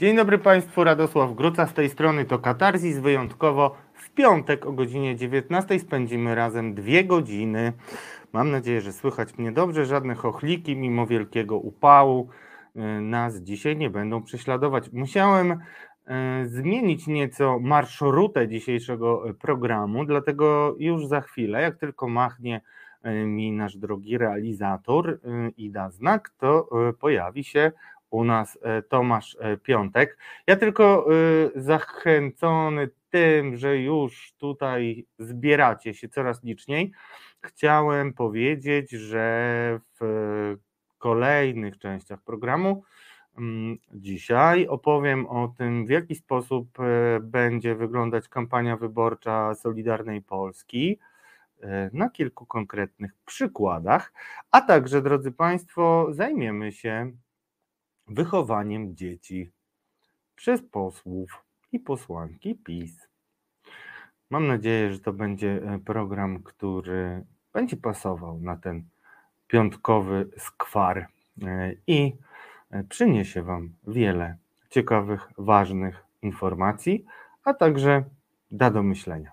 Dzień dobry Państwu, Radosław Gruca z tej strony to Katarzis. Wyjątkowo w piątek o godzinie 19 spędzimy razem dwie godziny. Mam nadzieję, że słychać mnie dobrze. Żadne chochliki, mimo wielkiego upału, y, nas dzisiaj nie będą prześladować. Musiałem y, zmienić nieco marszrutę dzisiejszego programu, dlatego już za chwilę, jak tylko machnie mi nasz drogi realizator i da znak, to pojawi się u nas e, Tomasz e, Piątek. Ja tylko e, zachęcony tym, że już tutaj zbieracie się coraz liczniej, chciałem powiedzieć, że w kolejnych częściach programu mm, dzisiaj opowiem o tym, w jaki sposób będzie wyglądać kampania wyborcza Solidarnej Polski na kilku konkretnych przykładach, a także, drodzy Państwo, zajmiemy się wychowaniem dzieci przez posłów i posłanki PiS. Mam nadzieję, że to będzie e, program, który będzie pasował na ten piątkowy skwar e, i e, przyniesie Wam wiele ciekawych, ważnych informacji, a także da do myślenia.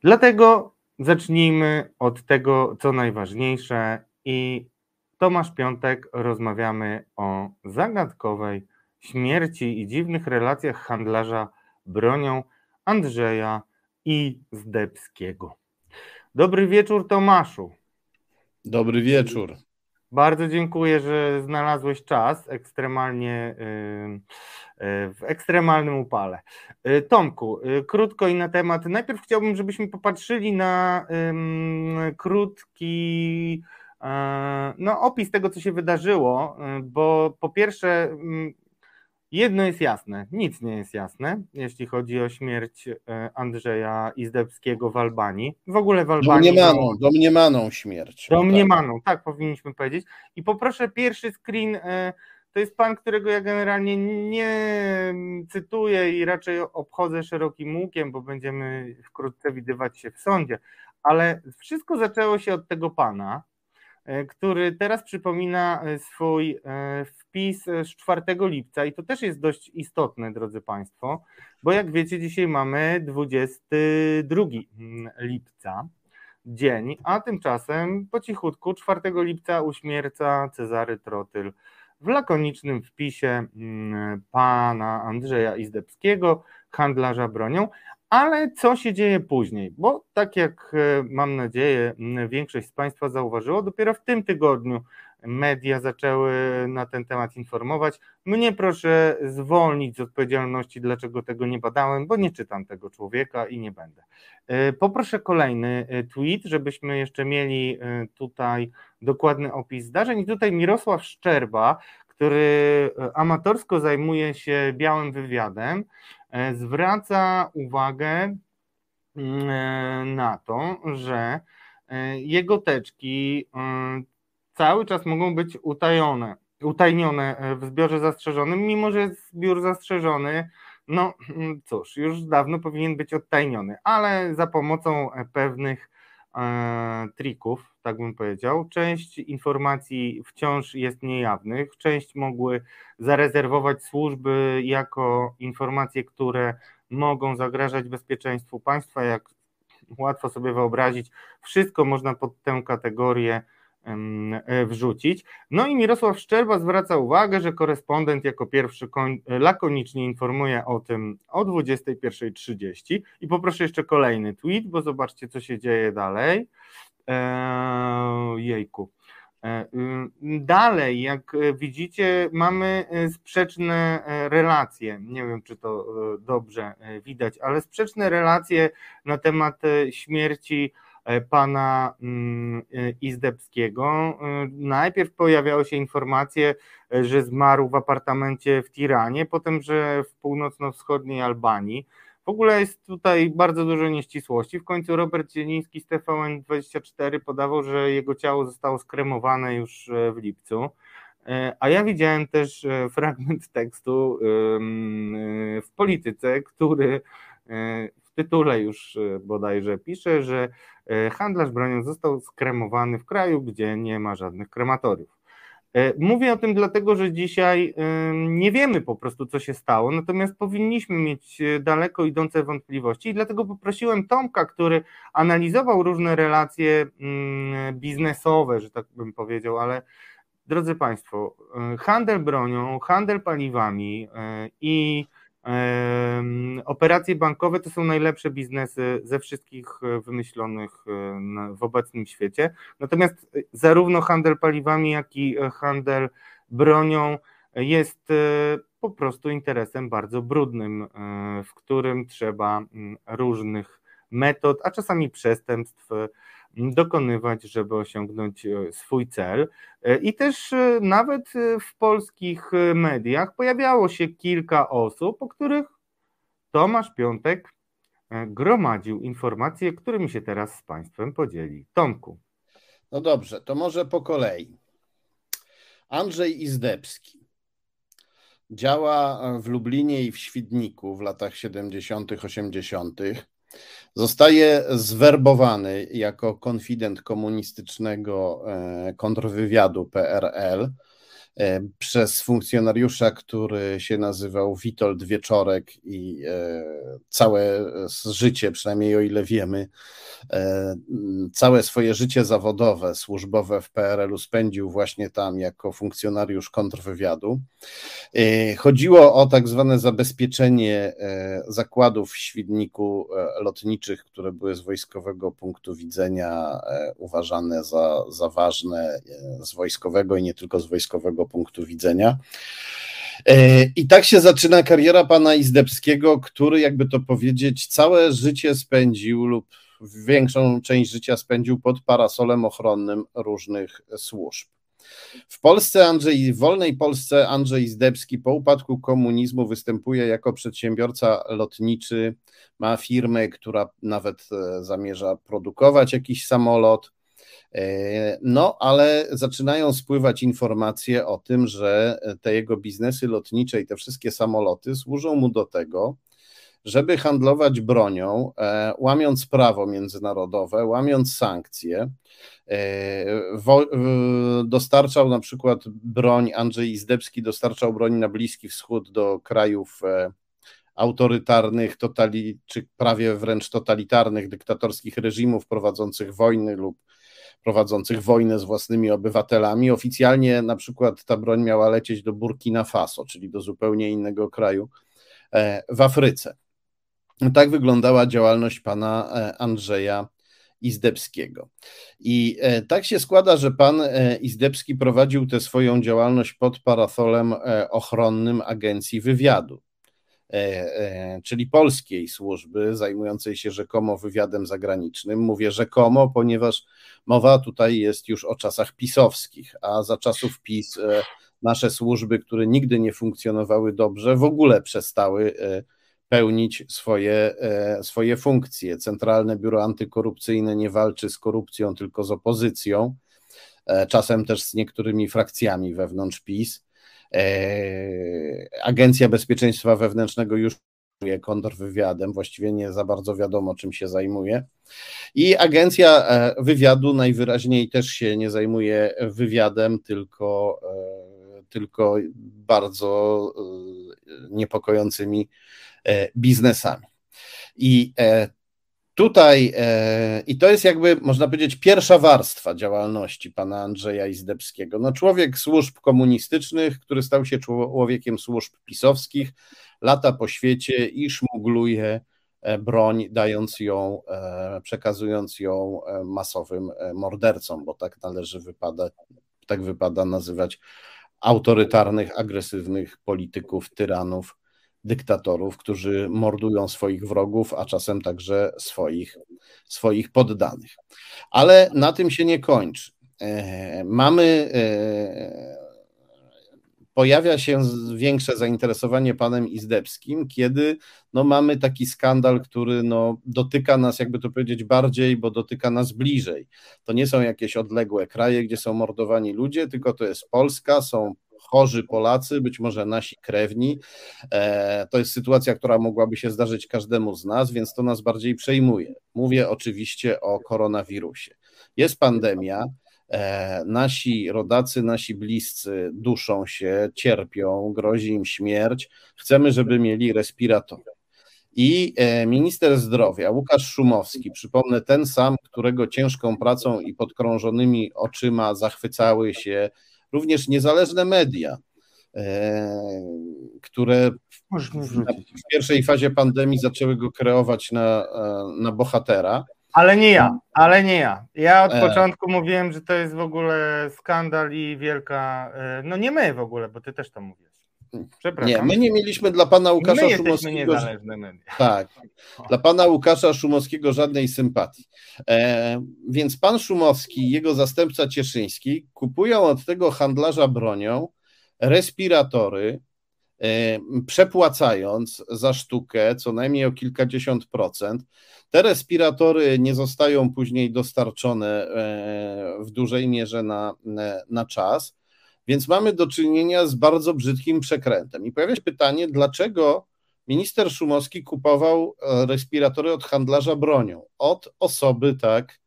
Dlatego zacznijmy od tego, co najważniejsze i Tomasz Piątek rozmawiamy o zagadkowej śmierci i dziwnych relacjach handlarza bronią Andrzeja i Zdebskiego. Dobry wieczór, Tomaszu. Dobry wieczór. Bardzo dziękuję, że znalazłeś czas ekstremalnie y, y, w ekstremalnym upale. Y, Tomku, krótko i na temat. Najpierw chciałbym, żebyśmy popatrzyli na krótki no, opis tego, co się wydarzyło, e, bo po pierwsze, mm, jedno jest jasne, nic nie jest jasne, jeśli chodzi o śmierć e, Andrzeja Izdebskiego w Albanii. W ogóle w Albanii. Domniemaną, to... domniemaną śmierć. Domniemaną, tak. tak powinniśmy powiedzieć. I poproszę pierwszy screen. To jest pan, którego ja generalnie nie cytuję i raczej obchodzę szerokim łukiem, bo będziemy wkrótce widywać się w sądzie. Ale wszystko zaczęło się od tego pana, E, który teraz przypomina e, swój e, wpis z 4 lipca. I to też jest dość istotne, drodzy Państwo, bo jak wiecie, dzisiaj mamy 22 mm, lipca, dzień, a tymczasem po cichutku 4 lipca uśmierca Cezary Trotyl w lakonicznym wpisie mm, pana Andrzeja Izdebskiego, handlarza bronią, ale co się dzieje później? Bo tak jak e, mam nadzieję, większość z Państwa zauważyło, dopiero w tym tygodniu media zaczęły na ten temat informować. Mnie proszę zwolnić z odpowiedzialności, dlaczego tego nie badałem, bo nie czytam tego człowieka i nie będę. E, poproszę kolejny e, tweet, żebyśmy jeszcze mieli tutaj dokładny opis zdarzeń. Tutaj Mirosław Szczerba, który amatorsko zajmuje się białym wywiadem, zwraca uwagę mm, e, na to, że e, jego teczki cały czas mogą być utajone, utajnione w zbiorze zastrzeżonym, mimo że jest zbiór zastrzeżony, no mm, cóż, już dawno powinien być odtajniony, ale za pomocą pewnych trików, tak bym powiedział. Część informacji wciąż jest niejawnych, część mogły zarezerwować służby jako informacje, które mogą zagrażać bezpieczeństwu państwa, jak łatwo sobie wyobrazić. Wszystko można pod tę kategorię e, wrzucić. No i Mirosław Szczerba zwraca uwagę, że korespondent jako pierwszy lakonicznie informuje o tym o 21.30 i poproszę jeszcze kolejny tweet, bo zobaczcie co się dzieje dalej. Eee, jejku. E, y, dalej, jak widzicie, mamy e, sprzeczne e, relacje. Nie wiem, czy to dobrze widać, ale sprzeczne relacje na temat śmierci pana mm, Izdebskiego. Najpierw pojawiały się informacje, że zmarł w apartamencie w Tiranie, potem, że w północno-wschodniej Albanii. W ogóle jest tutaj bardzo dużo nieścisłości. W końcu Robert Zieliński z TVN24 podawał, że jego ciało zostało skremowane już e, w lipcu. E, a ja widziałem też e, fragment tekstu w polityce, który w tytule już bodajże pisze, że handlarz bronią został skremowany w kraju, gdzie nie ma żadnych krematoriów. Mówię o tym dlatego, że dzisiaj nie wiemy po prostu, co się stało, natomiast powinniśmy mieć daleko idące wątpliwości i dlatego poprosiłem Tomka, który analizował różne relacje mm, biznesowe, że tak bym powiedział, ale drodzy Państwo, handel bronią, handel paliwami i Operacje bankowe to są najlepsze biznesy ze wszystkich e, wymyślonych e, w obecnym świecie. Natomiast zarówno handel paliwami, jak i e, handel bronią jest po prostu interesem bardzo brudnym, w którym trzeba różnych metod, a czasami przestępstw dokonywać, żeby osiągnąć e, swój cel. E, I też e, nawet w polskich mediach pojawiało się kilka osób, o których Tomasz Piątek gromadził informacje, którymi się teraz z Państwem podzieli. Tomku. No dobrze, to może po kolei. Andrzej Izdebski działa w Lublinie i w Świdniku w latach 70., 80. Zostaje zwerbowany jako konfident komunistycznego e, kontrwywiadu PRL przez funkcjonariusza, który się nazywał Witold Wieczorek i e, całe życie, przynajmniej o ile wiemy, e, całe swoje życie zawodowe, służbowe w PRL-u spędził właśnie tam jako funkcjonariusz kontrwywiadu. Chodziło o tak zwane zabezpieczenie zakładów w Świdniku lotniczych, które były z wojskowego punktu widzenia uważane za, za ważne, z wojskowego i nie tylko z wojskowego punktu widzenia. E, I tak się zaczyna kariera pana Izdebskiego, który, jakby to powiedzieć, całe życie spędził lub większą część życia spędził pod parasolem ochronnym różnych służb. W Polsce Andrzej, w wolnej Polsce Andrzej Izdebski po upadku komunizmu występuje jako przedsiębiorca lotniczy, ma firmę, która nawet e, zamierza produkować jakiś samolot. E, no, ale zaczynają spływać informacje o tym, że te jego biznesy lotnicze i te wszystkie samoloty służą mu do tego, żeby handlować bronią, e, łamiąc prawo międzynarodowe, łamiąc sankcje. E, dostarczał na przykład broń, Andrzej Izdebski dostarczał broń na Bliski Wschód do krajów autorytarnych, totali, czy prawie wręcz totalitarnych, dyktatorskich reżimów prowadzących wojny lub prowadzących wojnę z własnymi obywatelami. Oficjalnie na przykład ta broń miała lecieć do Burkina Faso, czyli do zupełnie innego kraju e, w Afryce. Tak wyglądała działalność pana e, Andrzeja Izdebskiego. I e, tak się składa, że pan Izdebski prowadził tę swoją działalność pod parasolem ochronnym Agencji Wywiadu. E, e, czyli polskiej służby zajmującej się rzekomo wywiadem zagranicznym. Mówię rzekomo, ponieważ mowa tutaj jest już o czasach pisowskich, a za czasów PiS e, nasze służby, które nigdy nie funkcjonowały dobrze, w ogóle przestały pełnić swoje, swoje funkcje. Centralne Biuro Antykorupcyjne nie walczy z korupcją, tylko z opozycją, czasem też z niektórymi frakcjami wewnątrz PiS. E, Agencja Bezpieczeństwa Wewnętrznego już kontrwywiadem, właściwie nie za bardzo wiadomo, czym się zajmuje. I agencja e, wywiadu najwyraźniej też się nie zajmuje wywiadem, tylko, e, tylko bardzo niepokojącymi biznesami. I Tutaj, e, i to jest jakby, można powiedzieć, pierwsza warstwa działalności pana Andrzeja Izdebskiego. No, człowiek służb komunistycznych, który stał się człowiekiem służb pisowskich, lata po świecie i szmugluje e, broń, dając ją, e, przekazując ją masowym mordercom, bo tak należy wypada, tak wypada nazywać autorytarnych, agresywnych polityków, tyranów, dyktatorów, którzy mordują swoich wrogów, a czasem także swoich, swoich poddanych. Ale na tym się nie kończy. E, mamy, e, pojawia się większe zainteresowanie panem Izdebskim, kiedy no, mamy taki skandal, który no, dotyka nas, jakby to powiedzieć, bardziej, bo dotyka nas bliżej. To nie są jakieś odległe kraje, gdzie są mordowani ludzie, tylko to jest Polska, są chorzy Polacy, być może nasi krewni. E, to jest sytuacja, która mogłaby się zdarzyć każdemu z nas, więc to nas bardziej przejmuje. Mówię oczywiście o koronawirusie. Jest pandemia, E, nasi rodacy, nasi bliscy duszą się, cierpią, grozi im śmierć. Chcemy, żeby mieli respiratory. I e, minister zdrowia Łukasz Szumowski, przypomnę, ten sam, którego ciężką pracą i podkrążonymi oczyma zachwycały się również niezależne media, e, które w pierwszej fazie pandemii zaczęły go kreować na, na bohatera. Ale nie ja, ale nie ja. Ja od e... początku mówiłem, że to jest w ogóle skandal i wielka. E, no nie my w ogóle, bo ty też to mówisz. Przepraszam. Nie, my nie mieliśmy dla pana Łukasza my Szumowskiego. Tak. Dla pana Łukasza Szumowskiego żadnej sympatii. E, więc pan Szumowski i jego zastępca Cieszyński kupują od tego handlarza bronią respiratory, e, przepłacając za sztukę co najmniej o kilkadziesiąt procent. Te respiratory nie zostają później dostarczone e, w dużej mierze na, na czas, więc mamy do czynienia z bardzo brzydkim przekrętem. I pojawia się pytanie, dlaczego minister Szumowski kupował e, respiratory od handlarza bronią, od osoby tak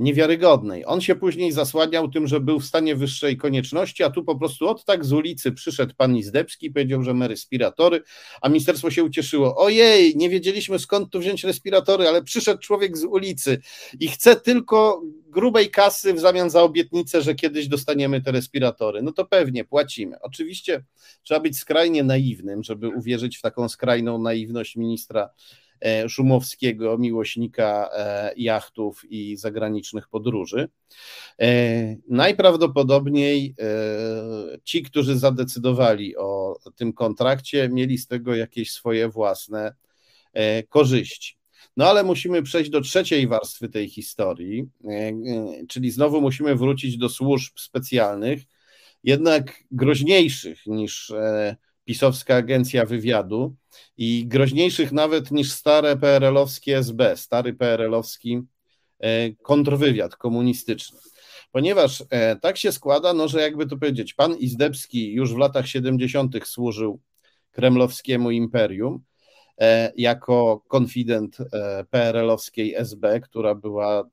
niewiarygodnej. On się później zasłaniał tym, że był w stanie wyższej konieczności, a tu po prostu od tak z ulicy przyszedł pan Izdebski i powiedział, że ma respiratory, a ministerstwo się ucieszyło. Ojej, nie wiedzieliśmy skąd tu wziąć respiratory, ale przyszedł człowiek z ulicy i chce tylko grubej kasy w zamian za obietnicę, że kiedyś dostaniemy te respiratory. No to pewnie płacimy. Oczywiście trzeba być skrajnie naiwnym, żeby uwierzyć w taką skrajną naiwność ministra Szumowskiego, miłośnika e, jachtów i zagranicznych podróży. E, najprawdopodobniej ci, którzy zadecydowali o tym kontrakcie, mieli z tego jakieś swoje własne korzyści. No ale musimy przejść do trzeciej warstwy tej historii, czyli znowu musimy wrócić do służb specjalnych, jednak groźniejszych niż pisowska agencja wywiadu i groźniejszych nawet niż stare PRL-owskie SB, stary PRL-owski e, kontrwywiad komunistyczny. Ponieważ e, tak się składa, no, że jakby to powiedzieć, pan Izdebski już w latach 70. służył kremlowskiemu imperium e, jako konfident PRL-owskiej SB, która była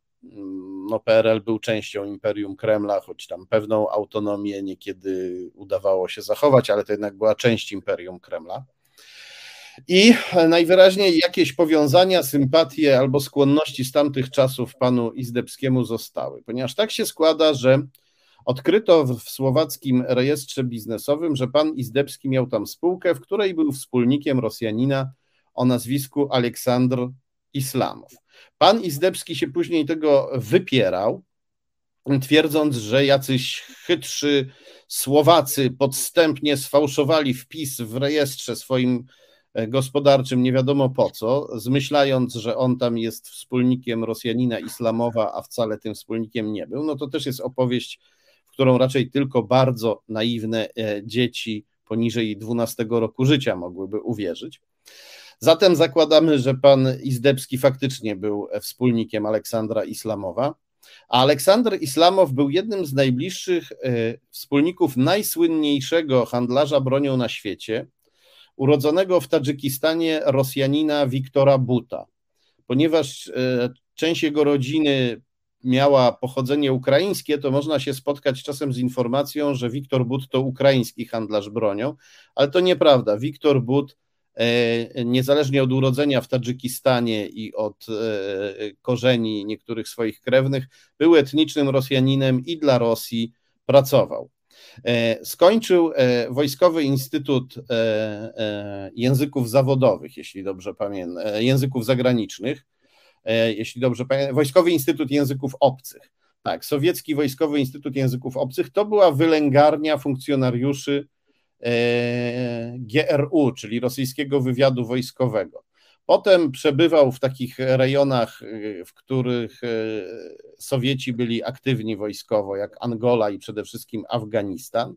no PRL był częścią Imperium Kremla, choć tam pewną autonomię niekiedy udawało się zachować, ale to jednak była część Imperium Kremla. I najwyraźniej jakieś powiązania, sympatie albo skłonności z tamtych czasów panu Izdebskiemu zostały, ponieważ tak się składa, że odkryto w słowackim rejestrze biznesowym, że pan Izdebski miał tam spółkę, w której był wspólnikiem Rosjanina o nazwisku Aleksandr Islamow. Pan Izdebski się później tego wypierał, twierdząc, że jacyś chytrzy Słowacy podstępnie sfałszowali wpis w rejestrze swoim gospodarczym nie wiadomo po co, zmyślając, że on tam jest wspólnikiem Rosjanina Islamowa, a wcale tym wspólnikiem nie był. No to też jest opowieść, w którą raczej tylko bardzo naiwne e, dzieci poniżej 12 roku życia mogłyby uwierzyć. Zatem zakładamy, że pan Izdebski faktycznie był wspólnikiem Aleksandra Islamowa. A Aleksander Islamow był jednym z najbliższych e, wspólników najsłynniejszego handlarza bronią na świecie, urodzonego w Tadżykistanie Rosjanina Wiktora Buta. Ponieważ e, część jego rodziny miała pochodzenie ukraińskie, to można się spotkać czasem z informacją, że Wiktor But to ukraiński handlarz bronią, ale to nieprawda. Wiktor But E, niezależnie od urodzenia w Tadżykistanie i od e, korzeni niektórych swoich krewnych, był etnicznym Rosjaninem i dla Rosji pracował. E, skończył Wojskowy Instytut Języków Zawodowych, jeśli dobrze pamiętam, języków zagranicznych, jeśli dobrze pamiętam, Wojskowy Instytut Języków Obcych. Tak, Sowiecki Wojskowy Instytut Języków Obcych to była wylęgarnia funkcjonariuszy E, GRU, czyli rosyjskiego wywiadu wojskowego. Potem przebywał w takich rejonach, e, w których e, Sowieci byli aktywni wojskowo, jak Angola i przede wszystkim Afganistan.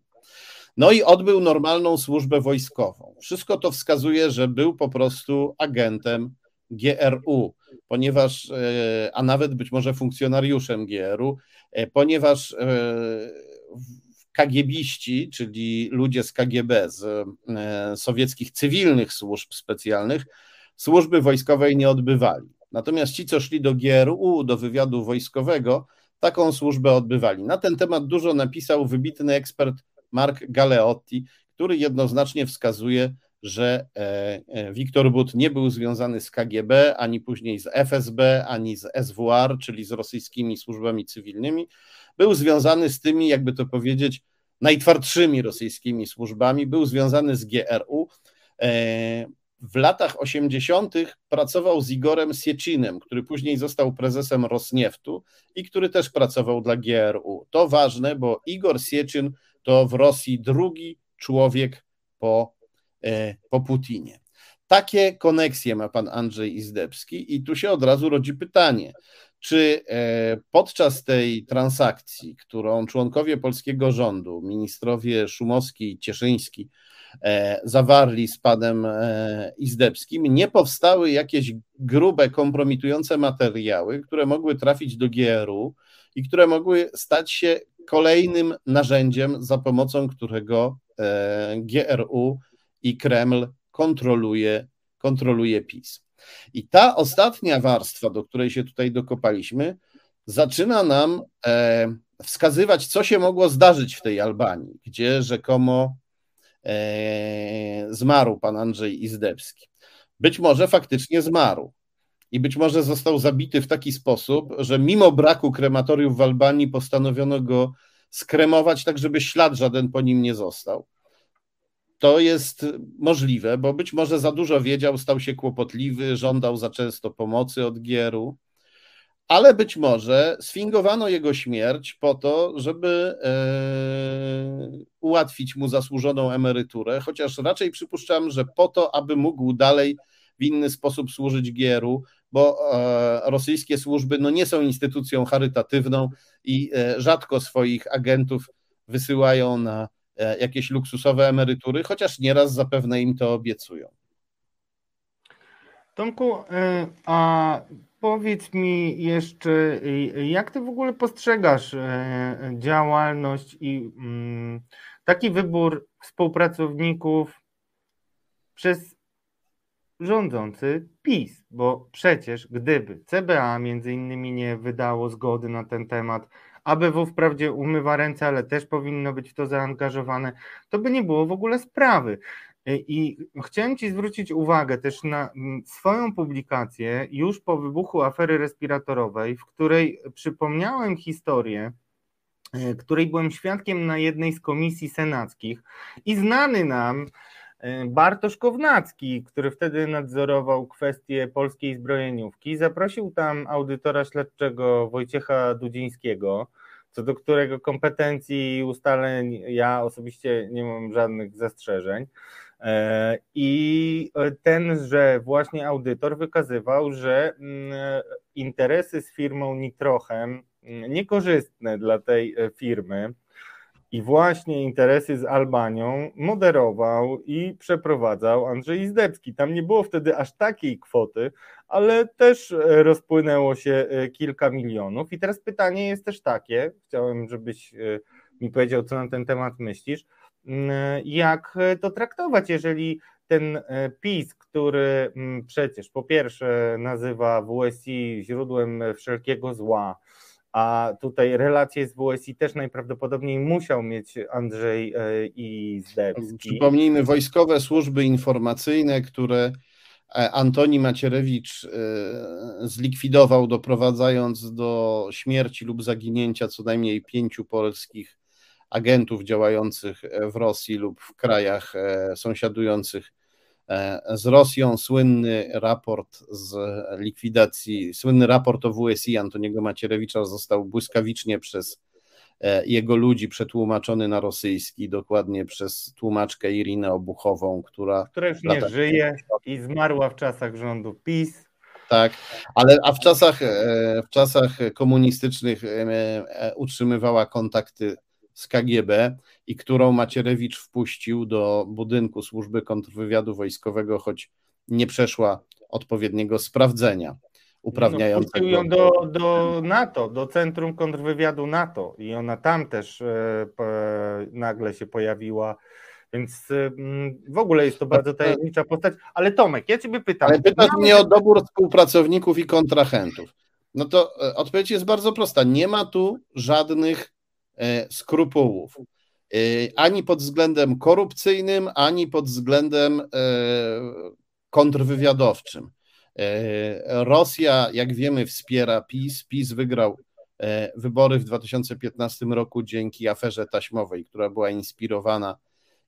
No i odbył normalną służbę wojskową. Wszystko to wskazuje, że był po prostu agentem GRU, ponieważ, a nawet być może funkcjonariuszem GRU, ponieważ kagiebiści, czyli ludzie z KGB, z sowieckich cywilnych służb specjalnych, służby wojskowej nie odbywali. Natomiast ci, co szli do GRU, do wywiadu wojskowego, taką służbę odbywali. Na ten temat dużo napisał wybitny ekspert Mark Galeotti, który jednoznacznie wskazuje, że Wiktor e, But nie był związany z KGB, ani później z FSB, ani z SWR, czyli z rosyjskimi służbami cywilnymi. Był związany z tymi, jakby to powiedzieć, najtwardszymi rosyjskimi służbami, był związany z GRU. W latach 80. pracował z Igorem Siecinem, który później został prezesem Rosnieftu i który też pracował dla GRU. To ważne, bo Igor Siecin to w Rosji drugi człowiek po, e, po Putinie. Takie koneksje ma pan Andrzej Izdebski i tu się od razu rodzi pytanie, czy e, podczas tej transakcji, którą członkowie polskiego rządu, ministrowie Szumowski i Cieszyński zawarli z panem Izdebskim, nie powstały jakieś grube, kompromitujące materiały, które mogły trafić do GRU i które mogły stać się kolejnym narzędziem, za pomocą którego e, GRU i Kreml kontroluje, kontroluje PiS. I ta ostatnia warstwa, do której się tutaj dokopaliśmy, zaczyna nam e, wskazywać, co się mogło zdarzyć w tej Albanii, gdzie rzekomo e, zmarł pan Andrzej Izdebski. Być może faktycznie zmarł i być może został zabity w taki sposób, że mimo braku krematoriów w Albanii postanowiono go skremować tak, żeby ślad żaden po nim nie został. To jest możliwe, bo być może za dużo wiedział, stał się kłopotliwy, żądał za często pomocy od Gieru, ale być może sfingowano jego śmierć po to, żeby e, ułatwić mu zasłużoną emeryturę, chociaż raczej przypuszczam, że po to, aby mógł dalej w inny sposób służyć Gieru, bo e, rosyjskie służby no, nie są instytucją charytatywną i e, rzadko swoich agentów wysyłają na e, jakieś luksusowe emerytury, chociaż nieraz zapewne im to obiecują. Tomku, a powiedz mi jeszcze, jak ty w ogóle postrzegasz działalność i mm, taki wybór współpracowników przez rządzący PiS, bo przecież gdyby CBA między innymi nie wydało zgody na ten temat, ABW wprawdzie umywa ręce, ale też powinno być w to zaangażowane, to by nie było w ogóle sprawy. I chciałem Ci zwrócić uwagę też na swoją publikację już po wybuchu afery respiratorowej, w której przypomniałem historię, e, której byłem świadkiem na jednej z komisji senackich i znany nam E, Bartosz Kownacki, który wtedy nadzorował kwestie polskiej zbrojeniówki, zaprosił tam audytora śledczego Wojciecha Dudzińskiego, co do którego kompetencji i ustaleń ja osobiście nie mam żadnych zastrzeżeń. E, I tenże właśnie audytor wykazywał, że mm, interesy z firmą Nitrochem mm, niekorzystne dla tej e, firmy, i właśnie interesy z Albanią moderował i przeprowadzał Andrzej Izdebski. Tam nie było wtedy aż takiej kwoty, ale też e, rozpłynęło się kilka milionów. I teraz pytanie jest też takie, chciałem, żebyś mi powiedział, co na ten temat myślisz, jak to traktować, jeżeli ten PiS, który mm, przecież po pierwsze nazywa WSI źródłem wszelkiego zła, a tutaj relacje z WSI też najprawdopodobniej musiał mieć Andrzej e, i Zdebski. Przypomnijmy, wojskowe służby informacyjne, które e, Antoni Macierewicz e, zlikwidował, doprowadzając do śmierci lub zaginięcia co najmniej pięciu polskich agentów działających w Rosji lub w krajach sąsiadujących E, z Rosją. Słynny raport z likwidacji, słynny raport o WSI Antoniego Macierewicza został błyskawicznie przez e, jego ludzi przetłumaczony na rosyjski, dokładnie przez tłumaczkę Irinę Obuchową, która. Która już nie żyje i zmarła w czasach rządu PiS. Tak, ale a w czasach, e, w czasach komunistycznych utrzymywała kontakty z KGB i którą Macierewicz wpuścił do budynku służby kontrwywiadu wojskowego, choć nie przeszła odpowiedniego sprawdzenia uprawniającego. No, ją do, do NATO, do Centrum Kontrwywiadu NATO i ona tam też e, nagle się pojawiła. Więc w ogóle jest to bardzo tajemnicza postać. Ale Tomek, ja Ciebie pytam. Ale pytasz mnie o dobór współpracowników i kontrahentów. No to odpowiedź jest bardzo prosta. Nie ma tu żadnych skrupułów. Ani pod względem korupcyjnym, ani pod względem kontrwywiadowczym. Rosja, jak wiemy, wspiera PiS. PiS wygrał E, wybory w 2015 roku dzięki aferze taśmowej, która była inspirowana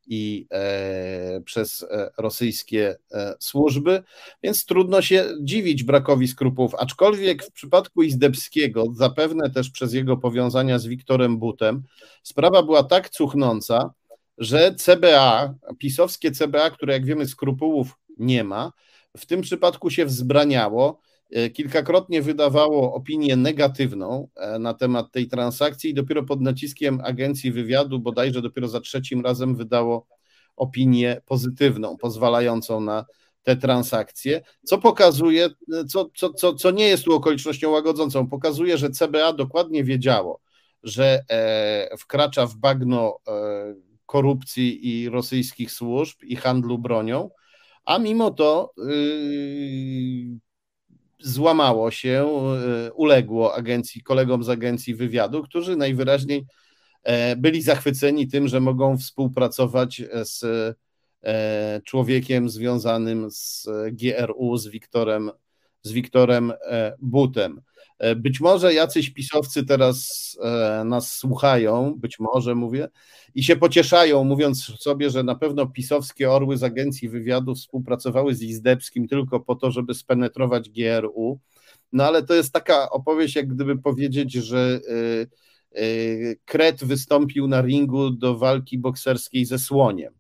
i e, przez e, rosyjskie służby, więc trudno się dziwić brakowi skrupułów, aczkolwiek w przypadku Izdebskiego, zapewne też przez jego powiązania z Wiktorem Butem, sprawa była tak cuchnąca, że CBA, pisowskie CBA, które jak wiemy skrupułów nie ma, w tym przypadku się wzbraniało, E, kilkakrotnie wydawało opinię negatywną e, na temat tej transakcji i dopiero pod naciskiem agencji wywiadu, bodajże dopiero za trzecim razem wydało opinię pozytywną, pozwalającą na te transakcje, co pokazuje, co, co, co, co nie jest tu okolicznością łagodzącą, pokazuje, że CBA dokładnie wiedziało, że e, wkracza w bagno korupcji i rosyjskich służb i handlu bronią, a mimo to yy, złamało się, e, uległo agencji, kolegom z agencji wywiadu, którzy najwyraźniej e, byli zachwyceni tym, że mogą współpracować z e, człowiekiem związanym z GRU, z Wiktorem, z Wiktorem Butem. Być może jacyś pisowcy teraz nas słuchają, być może mówię, i się pocieszają, mówiąc sobie, że na pewno pisowskie orły z agencji wywiadu współpracowały z Izdebskim tylko po to, żeby spenetrować GRU. No ale to jest taka opowieść, jak gdyby powiedzieć, że y, Kret wystąpił na ringu do walki bokserskiej ze słoniem.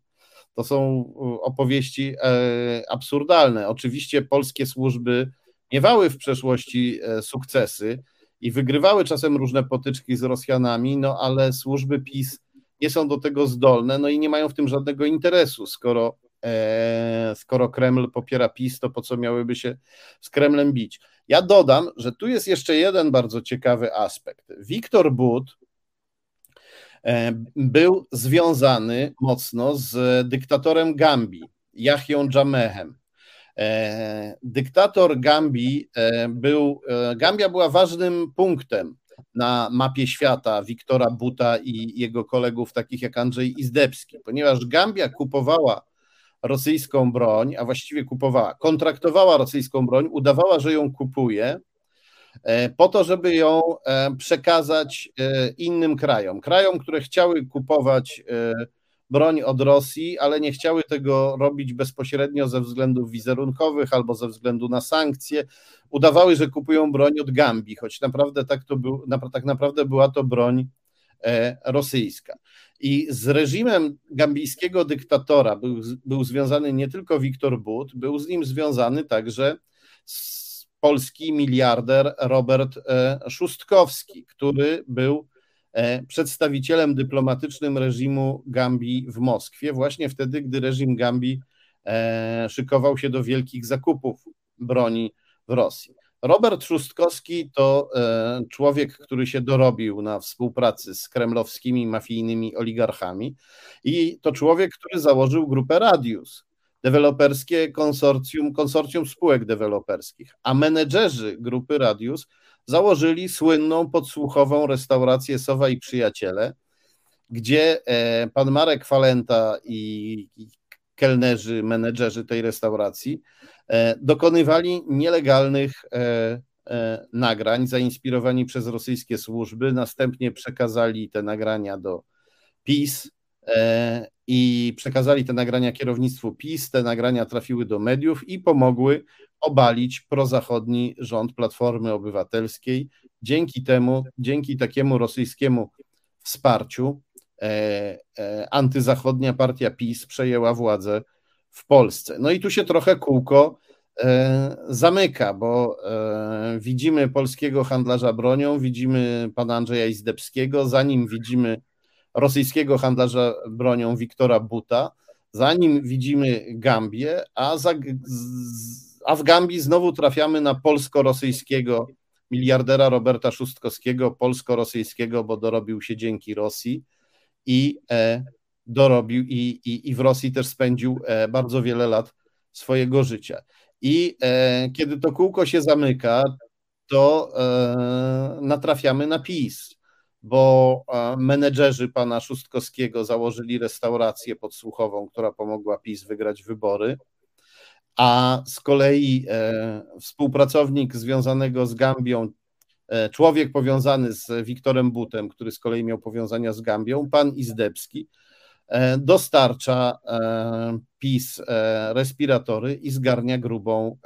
To są opowieści e, absurdalne. Oczywiście polskie służby miewały w przeszłości e, sukcesy i wygrywały czasem różne potyczki z Rosjanami, no ale służby PiS nie są do tego zdolne, no i nie mają w tym żadnego interesu. Skoro, e, skoro Kreml popiera PiS, to po co miałyby się z Kremlem bić? Ja dodam, że tu jest jeszcze jeden bardzo ciekawy aspekt. Wiktor But e, był związany mocno z dyktatorem Gambii, Yahya Jamehem. E, dyktator Gambii e, był, e, Gambia była ważnym punktem na mapie świata Wiktora Buta i jego kolegów, takich jak Andrzej Izdebski, ponieważ Gambia kupowała rosyjską broń, a właściwie kupowała, kontraktowała rosyjską broń, udawała, że ją kupuje, po to, żeby ją przekazać innym krajom. Krajom, które chciały kupować broń od Rosji, ale nie chciały tego robić bezpośrednio ze względów wizerunkowych albo ze względu na sankcje. Udawały, że kupują broń od Gambii, choć naprawdę tak, to był, tak naprawdę była to broń e, rosyjska. I z reżimem gambijskiego dyktatora był, był związany nie tylko Wiktor But, był z nim związany także polski miliarder Robert e, Szustkowski, który był przedstawicielem dyplomatycznym reżimu Gambii w Moskwie, właśnie wtedy, gdy reżim Gambii e, szykował się do wielkich zakupów broni w Rosji. Robert Trzustkowski to e, człowiek, który się dorobił na współpracy z kremlowskimi mafijnymi oligarchami i to człowiek, który założył grupę Radius, deweloperskie konsorcjum, konsorcjum spółek deweloperskich, a menedżerzy grupy Radius założyli słynną podsłuchową restaurację Sowa i Przyjaciele, gdzie e, pan Marek Falenta i kelnerzy, menedżerzy tej restauracji e, dokonywali nielegalnych e, nagrań zainspirowani przez rosyjskie służby, następnie przekazali te nagrania do PiS i przekazali te nagrania kierownictwu PiS. Te nagrania trafiły do mediów i pomogły obalić prozachodni rząd Platformy Obywatelskiej. Dzięki temu, dzięki takiemu rosyjskiemu wsparciu, e, e, antyzachodnia partia PiS przejęła władzę w Polsce. No i tu się trochę kółko e, zamyka, bo e, widzimy polskiego handlarza bronią, widzimy pana Andrzeja Izdebskiego, za nim widzimy rosyjskiego handlarza bronią Wiktora Buta, za nim widzimy Gambię, a za, a w Gambii znowu trafiamy na polsko-rosyjskiego miliardera Roberta Szustkowskiego, polsko-rosyjskiego, bo dorobił się dzięki Rosji i e, dorobił i, i, i w Rosji też spędził e, bardzo wiele lat swojego życia. I e, kiedy to kółko się zamyka, to natrafiamy na PiS, bo menedżerzy pana Szustkowskiego założyli restaurację podsłuchową, która pomogła PiS wygrać wybory a z kolei e, współpracownik związanego z Gambią, e, człowiek powiązany z Wiktorem Butem, który z kolei miał powiązania z Gambią, pan Izdebski, e, dostarcza PiS respiratory i zgarnia grubą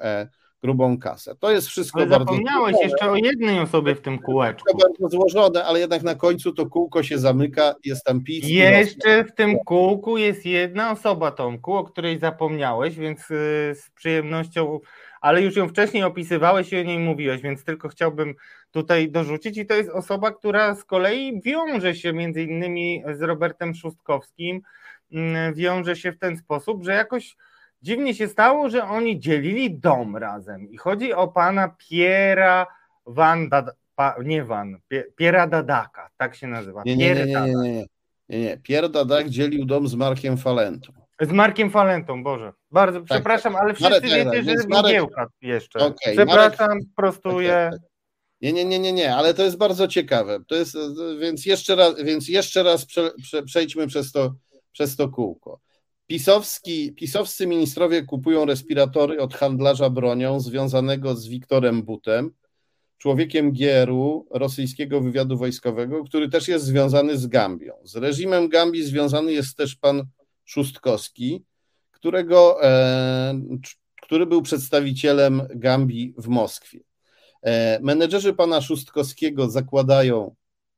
grubą kasę. To jest wszystko ale bardzo. Zapomniałeś złożone. jeszcze o jednej osobie w tym kółeczku. To bardzo złożone, ale jednak na końcu to kółko się zamyka, jest tam PiS. Jeszcze w tym kółku jest jedna osoba, Tomku, o której zapomniałeś, więc y, z przyjemnością, ale już ją wcześniej opisywałeś i o niej mówiłeś, więc tylko chciałbym tutaj dorzucić i to jest osoba, która z kolei wiąże się między innymi z Robertem Szustkowskim, mm, wiąże się w ten sposób, że jakoś dziwnie się stało, że oni dzielili dom razem. I chodzi o pana Piera Van Dad, pa, nie Van, Piera Dadaka, tak się nazywa. Nie, nie, nie, nie, nie, nie, nie, nie. Pier Dadak dzielił dom z Markiem Falentą. Z Markiem Falentą, Boże. Bardzo tak, przepraszam, tak. ale wszyscy Marek, wiecie, tak, że Marek... jeszcze. Okay, przepraszam, Marek... prostuję. Okay, nie, nie, nie, nie, nie, ale to jest bardzo ciekawe. To jest, więc jeszcze raz, więc jeszcze raz prze, prze, przejdźmy przez to, przez to kółko. Pisowski, pisowscy ministrowie kupują respiratory od handlarza bronią związanego z Wiktorem Butem, człowiekiem GRU, rosyjskiego wywiadu wojskowego, który też jest związany z Gambią. Z reżimem Gambii związany jest też pan Szustkowski, którego, e, który był przedstawicielem Gambii w Moskwie. E, menedżerzy pana Szustkowskiego zakładają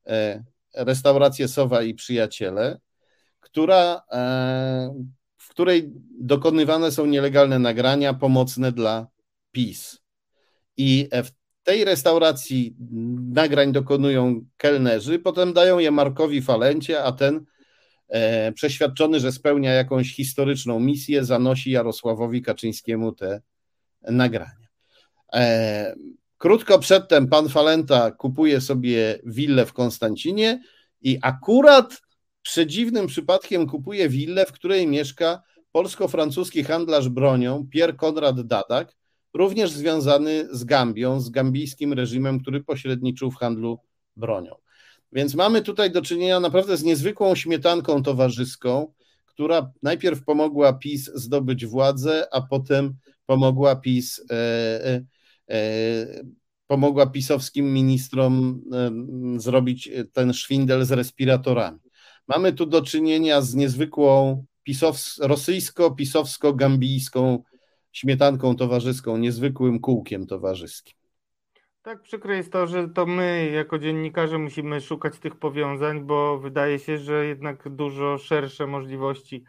e, restaurację Sowa i Przyjaciele, która e, której dokonywane są nielegalne nagrania pomocne dla PiS. I w tej restauracji nagrań dokonują kelnerzy, potem dają je Markowi Falencie, a ten e, przeświadczony, że spełnia jakąś historyczną misję, zanosi Jarosławowi Kaczyńskiemu te nagrania. E, krótko przedtem pan Falenta kupuje sobie willę w Konstancinie i akurat przedziwnym przypadkiem kupuje willę, w której mieszka polsko-francuski handlarz bronią Pierre Konrad Dadak, również związany z Gambią, z gambijskim reżimem, który pośredniczył w handlu bronią. Więc mamy tutaj do czynienia naprawdę z niezwykłą śmietanką towarzyską, która najpierw pomogła PiS zdobyć władzę, a potem pomogła PiS, e, e, e, pomogła pisowskim ministrom zrobić ten szwindel z respiratorami. Mamy tu do czynienia z niezwykłą pisows, rosyjsko-pisowsko-gambijską śmietanką towarzyską, niezwykłym kółkiem towarzyskim. Tak, przykre jest to, że to my jako dziennikarze musimy szukać tych powiązań, bo wydaje się, że jednak dużo szersze możliwości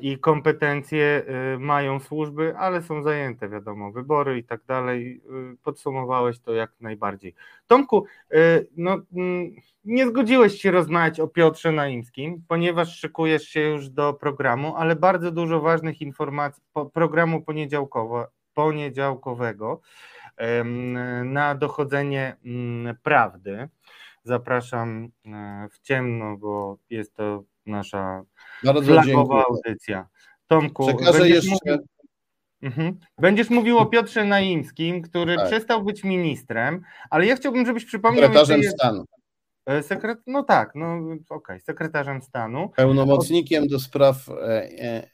i kompetencje y, mają służby, ale są zajęte, wiadomo, wybory i tak dalej. Y, podsumowałeś to jak najbardziej. Tomku, y, no, mm, nie zgodziłeś się rozmawiać o Piotrze Naimskim, ponieważ szykujesz się już do programu, ale bardzo dużo ważnych informacji, programu poniedziałkowo, poniedziałkowego na dochodzenie mm, prawdy. Zapraszam e, w ciemno, bo jest to nasza Bardzo flagowa dziękuję. audycja. Tomku, będziesz, jeszcze... mówił, mhm. będziesz mówił o Piotrze Naimskim, który tak. przestał być ministrem, ale ja chciałbym, żebyś przypomniał... Sekretarzem jest... stanu. E, sekret... No tak, no okej, okay, sekretarzem stanu. Pełnomocnikiem do spraw e,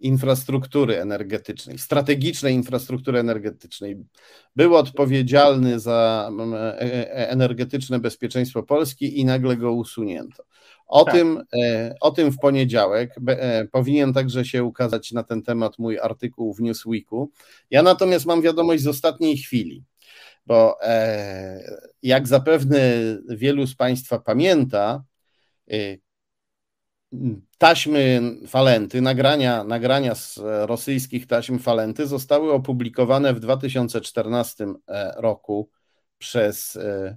infrastruktury energetycznej, strategicznej infrastruktury energetycznej. Był odpowiedzialny za e, e, energetyczne bezpieczeństwo Polski i nagle go usunięto. O, tak. tym, e, o tym w poniedziałek powinien także się ukazać na ten temat mój artykuł w Newsweeku. Ja natomiast mam wiadomość z ostatniej chwili, bo jak zapewne wielu z Państwa pamięta, taśmy falenty, nagrania, nagrania z rosyjskich taśm falenty zostały opublikowane w 2014 e, roku przez e,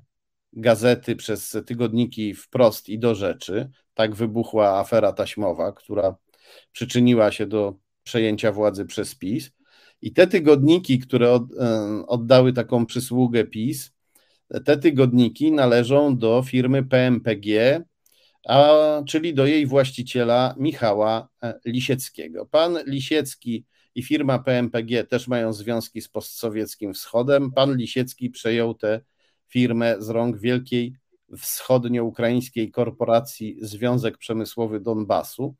gazety, przez tygodniki wprost i do rzeczy. Tak wybuchła afera taśmowa, która przyczyniła się do przejęcia władzy przez PiS. I te tygodniki, które od, e, oddały taką przysługę PiS, te tygodniki należą do firmy PMPG, a, czyli do jej właściciela Michała e, Lisieckiego. Pan Lisiecki i firma PMPG też mają związki z postsowieckim wschodem. Pan Lisiecki przejął tę firmę z rąk wielkiej wschodnio-ukraińskiej korporacji Związek Przemysłowy Donbasu,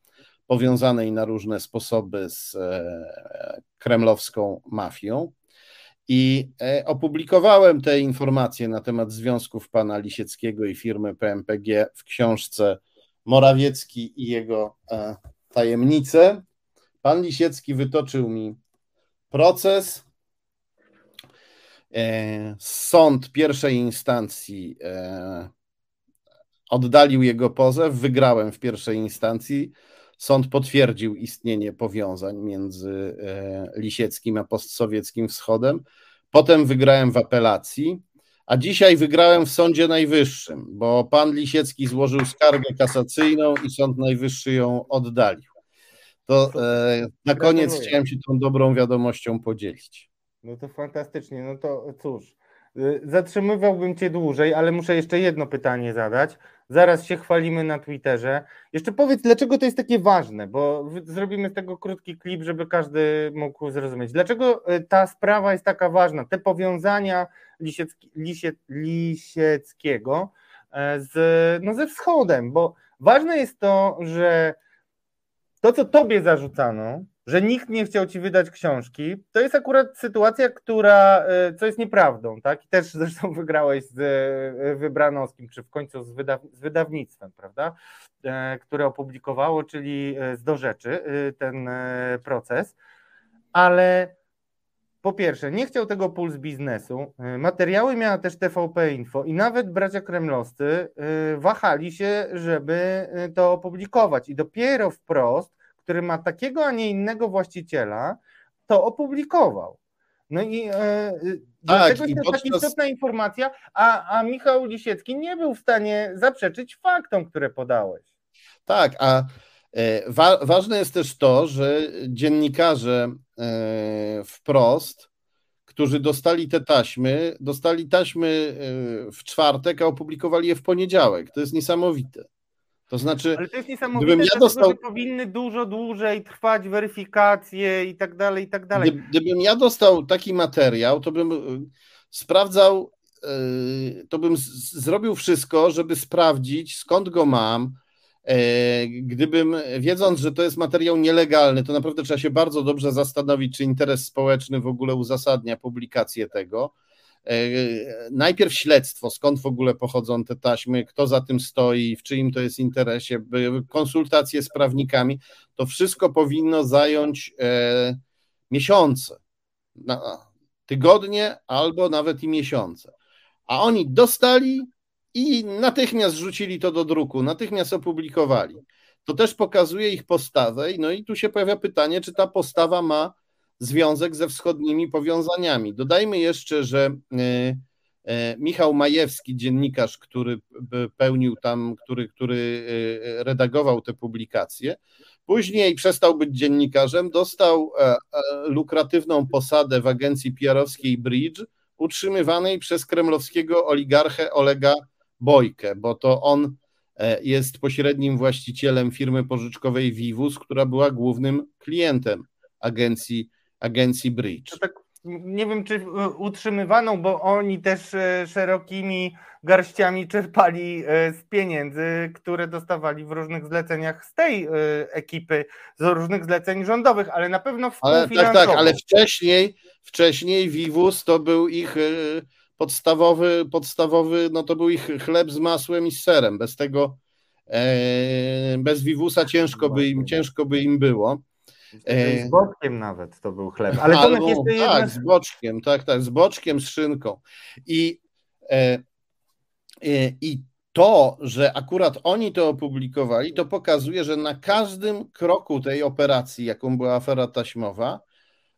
powiązanej na różne sposoby z e, kremlowską mafią. I e, opublikowałem te informacje na temat związków pana Lisieckiego i firmy PMPG w książce Morawiecki i jego e, tajemnice. Pan Lisiecki wytoczył mi proces. Sąd pierwszej instancji oddalił jego pozew, wygrałem w pierwszej instancji. Sąd potwierdził istnienie powiązań między e, Lisieckim a postsowieckim wschodem. Potem wygrałem w apelacji, a dzisiaj wygrałem w Sądzie Najwyższym, bo pan Lisiecki złożył skargę kasacyjną i Sąd Najwyższy ją oddalił. To e, na koniec chciałem się tą dobrą wiadomością podzielić. No to fantastycznie. No to cóż, y, zatrzymywałbym cię dłużej, ale muszę jeszcze jedno pytanie zadać zaraz się chwalimy na Twitterze. Jeszcze powiedz, dlaczego to jest takie ważne, bo zrobimy z tego krótki klip, żeby każdy mógł zrozumieć. Dlaczego e, ta sprawa jest taka ważna? Te powiązania Lisiecki, Lisie, Lisieckiego e, z, no ze wschodem, bo ważne jest to, że to, co tobie zarzucano, że nikt nie chciał ci wydać książki, to jest akurat sytuacja, która, e, co jest nieprawdą, tak? I też zresztą wygrałeś z e, Wybranowskim, czy w końcu z, wydaw z wydawnictwem, prawda? E, które opublikowało, czyli z do rzeczy ten proces, ale po pierwsze, nie chciał tego puls biznesu. Materiały miała też TVP Info i nawet bracia kremlowscy wahali się, żeby to opublikować. I dopiero wprost który ma takiego, a nie innego właściciela, to opublikował. No i e, tak, dlatego jest to podczas... taka istotna informacja, a, a Michał Lisiecki nie był w stanie zaprzeczyć faktom, które podałeś. Tak, a e, wa ważne jest też to, że dziennikarze e, wprost, którzy dostali te taśmy, dostali taśmy w czwartek, a opublikowali je w poniedziałek. To jest niesamowite. To znaczy, Ale to jest niesamowite, gdybym ja dostał... że powinny dużo dłużej trwać weryfikacje i tak dalej, i tak dalej. Gdybym ja dostał taki materiał, to bym y, sprawdzał, y, to bym zrobił wszystko, żeby sprawdzić, skąd go mam. E, gdybym, wiedząc, że to jest materiał nielegalny, to naprawdę trzeba się bardzo dobrze zastanowić, czy interes społeczny w ogóle uzasadnia publikację tego najpierw śledztwo, skąd w ogóle pochodzą te taśmy, kto za tym stoi, w czyim to jest interesie, konsultacje z prawnikami, to wszystko powinno zająć e, miesiące, tygodnie albo nawet i miesiące. A oni dostali i natychmiast rzucili to do druku, natychmiast opublikowali. To też pokazuje ich postawę, no i tu się pojawia pytanie, czy ta postawa ma związek ze wschodnimi powiązaniami. Dodajmy jeszcze, że e, e, Michał Majewski, dziennikarz, który pełnił tam, który, który e, redagował te publikacje, później przestał być dziennikarzem, dostał lukratywną posadę w agencji PR-owskiej Bridge, utrzymywanej przez kremlowskiego oligarchę Olega Bojkę, bo to on jest pośrednim właścicielem firmy pożyczkowej Vivus, która była głównym klientem agencji agencji Bridge. Tak, nie wiem, czy utrzymywaną, bo oni też e, szerokimi garściami czerpali e, z pieniędzy, które dostawali w różnych zleceniach z tej e, ekipy, z różnych zleceń rządowych, ale na pewno ale, Tak, tak, ale wcześniej, wcześniej Vivus to był ich podstawowy, podstawowy, no to był ich chleb z masłem i z serem. Bez tego, bez Vivusa ciężko by im, ciężko by im było. E, z boczkiem nawet to był chleb. Ale Albo, to jeszcze tak, jedna... z boczkiem, tak, tak, z boczkiem, z szynką. I, e, e, I to, że akurat oni to opublikowali, to pokazuje, że na każdym kroku tej operacji, jaką była afera taśmowa,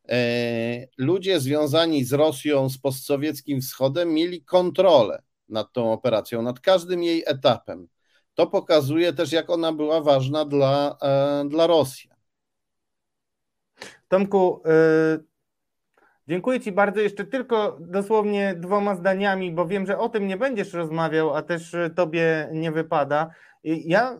e, ludzie związani z Rosją, z postsowieckim wschodem mieli kontrolę nad tą operacją, nad każdym jej etapem. To pokazuje też, jak ona była ważna dla, e, dla Rosji. Tomku, y, Dziękuję Ci bardzo. Jeszcze tylko dosłownie dwoma zdaniami, bo wiem, że o tym nie będziesz rozmawiał, a też Tobie nie wypada. Ja,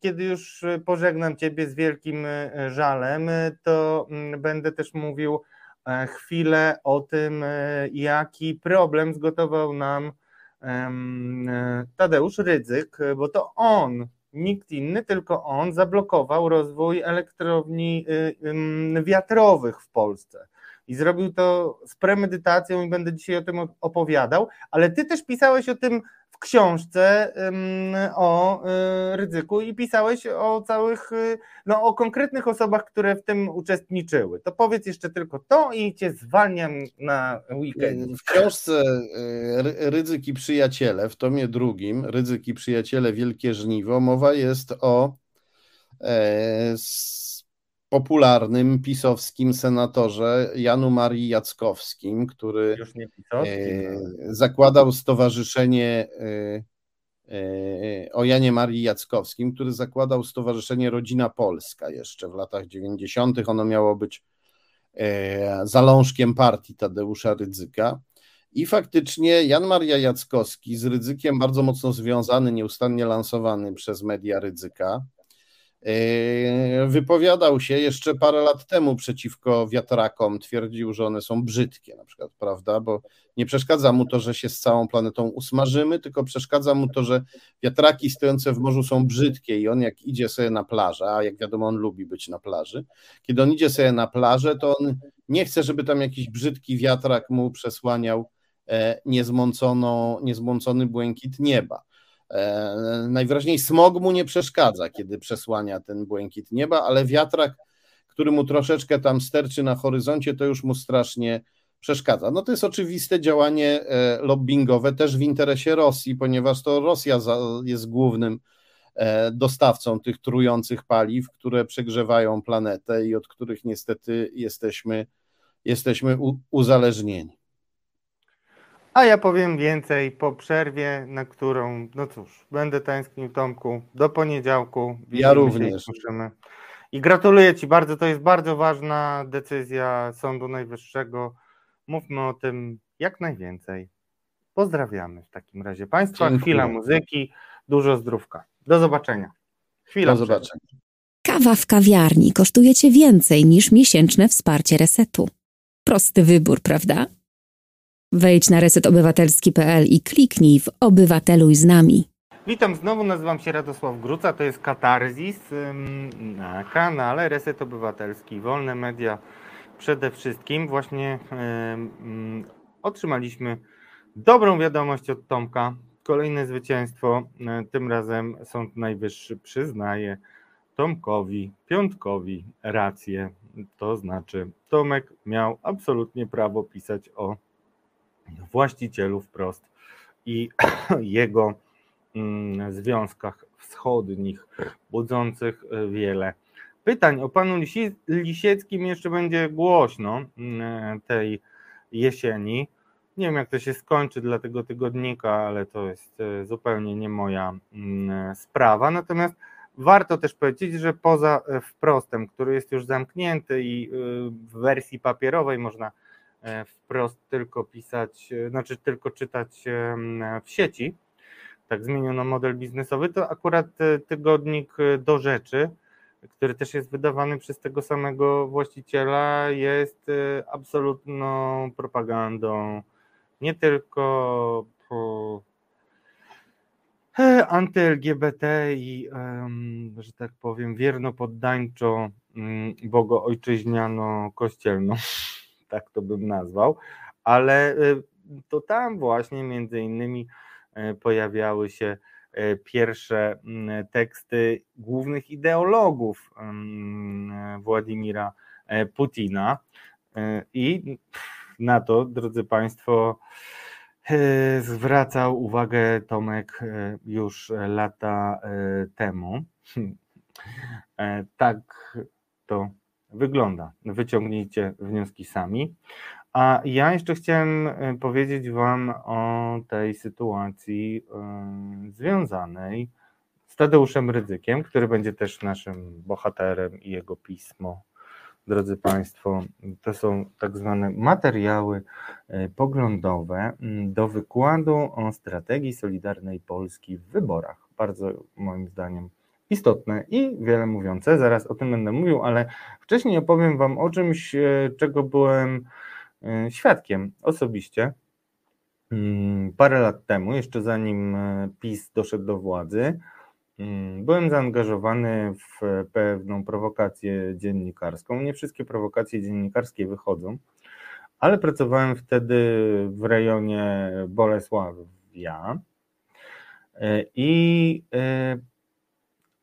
kiedy już pożegnam Ciebie z wielkim żalem, to mm, będę też mówił e, chwilę o tym, jaki problem zgotował nam Tadeusz Rydzyk, bo to on nikt inny, tylko on zablokował rozwój elektrowni y, wiatrowych w Polsce. I zrobił to z premedytacją i będę dzisiaj o tym opowiadał, ale ty też pisałeś o tym książce o y, ryzyku i pisałeś o całych, y, no o konkretnych osobach, które w tym uczestniczyły. To powiedz jeszcze tylko to i cię zwalniam na weekend. W książce y, Ryzyk i Przyjaciele, w tomie drugim, Ryzyk i Przyjaciele Wielkie Żniwo, mowa jest o e, popularnym pisowskim senatorze Janu Marii Jackowskim, który e, zakładał stowarzyszenie e, e, o Janie Marii Jackowskim, który zakładał stowarzyszenie Rodzina Polska jeszcze w latach 90. Ono miało być zalążkiem partii Tadeusza Rydzyka. I faktycznie Jan Maria Jackowski z Rydzykiem bardzo mocno związany, nieustannie lansowany przez media Rydzyka, wypowiadał się jeszcze parę lat temu przeciwko wiatrakom, twierdził, że one są brzydkie, na przykład, prawda? Bo nie przeszkadza mu to, że się z całą planetą usmażymy, tylko przeszkadza mu to, że wiatraki stojące w morzu są brzydkie i on jak idzie sobie na plażę, a jak wiadomo, on lubi być na plaży, kiedy on idzie sobie na plażę, to on nie chce, żeby tam jakiś brzydki wiatrak mu przesłaniał e, niezmąconą, niezmącony błękit nieba. E, najwyraźniej smog mu nie przeszkadza, kiedy przesłania ten błękit nieba, ale wiatrak, który mu troszeczkę tam sterczy na horyzoncie, to już mu strasznie przeszkadza. No to jest oczywiste działanie e, lobbyingowe też w interesie Rosji, ponieważ to Rosja jest głównym e, dostawcą tych trujących paliw, które przegrzewają planetę i od których niestety jesteśmy, jesteśmy uzależnieni. A ja powiem więcej po przerwie, na którą, no cóż, będę tęsknił Tomku do poniedziałku. Ja również. I gratuluję Ci bardzo, to jest bardzo ważna decyzja Sądu Najwyższego. Mówmy o tym jak najwięcej. Pozdrawiamy w takim razie Państwa. Dziękuję. Chwila muzyki, dużo zdrówka. Do zobaczenia. Chwila Do zobaczenia. Kawa w kawiarni kosztuje Cię więcej niż miesięczne wsparcie resetu. Prosty wybór, prawda? Wejdź na resetobywatelski.pl i kliknij w Obywateluj z nami. Witam znowu, nazywam się Radosław Gruca, to jest Katarzis na kanale Reset Obywatelski, wolne media przede wszystkim. Właśnie otrzymaliśmy dobrą wiadomość od Tomka, kolejne zwycięstwo, e, tym razem Sąd Najwyższy przyznaje Tomkowi, Piątkowi rację, to znaczy Tomek miał absolutnie prawo pisać o właścicielu wprost i jego mm, związkach wschodnich, budzących e, wiele pytań. O panu Lisieckim jeszcze będzie głośno mm, tej jesieni. Nie wiem, jak to się skończy dla tego tygodnika, ale to jest e, zupełnie nie moja mm, sprawa. Natomiast warto też powiedzieć, że poza e, wprostem, który jest już zamknięty i w wersji papierowej można E, wprost tylko pisać, e, znaczy tylko czytać w sieci, tak zmieniono model biznesowy, to akurat e, tygodnik do rzeczy, który też jest wydawany przez tego samego właściciela, jest absolutną propagandą. Nie tylko anty-LGBT i, że tak powiem, wierno-poddańczo mm, bogo-ojczyźniano-kościelną tak to bym nazwał, ale y, to tam właśnie między innymi y, pojawiały się y, pierwsze mm, teksty głównych ideologów mm, Władimira Putina i na to, drodzy Państwo, zwracał uwagę Tomek już lata temu. Tak to wygląda. Wyciągnijcie wnioski sami. A ja jeszcze chciałem e, powiedzieć Wam o tej sytuacji e, związanej z Tadeuszem Rydzykiem, który będzie też naszym bohaterem i jego pismo drodzy Państwo, to są tak zwane materiały e, poglądowe mm, do wykładu o strategii Solidarnej Polski w wyborach. Bardzo moim zdaniem istotne i wiele mówiące. Zaraz o tym będę mówił, ale wcześniej opowiem Wam o czymś, e, czego byłem e, świadkiem osobiście mm, parę lat temu, jeszcze zanim PiS doszedł do władzy. Mm, byłem zaangażowany w pewną prowokację dziennikarską. Nie wszystkie prowokacje dziennikarskie wychodzą, ale pracowałem wtedy w rejonie Bolesławia. E, I e,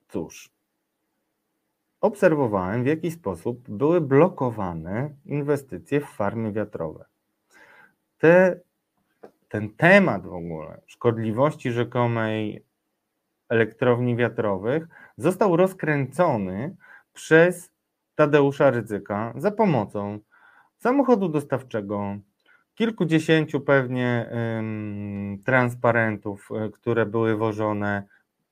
cóż, obserwowałem, w jaki sposób były blokowane inwestycje w farmy wiatrowe. Te, ten temat w ogóle szkodliwości rzekomej elektrowni wiatrowych został rozkręcony przez Tadeusza Rydzyka za pomocą samochodu dostawczego, kilkudziesięciu pewnie transparentów, e, które były wożone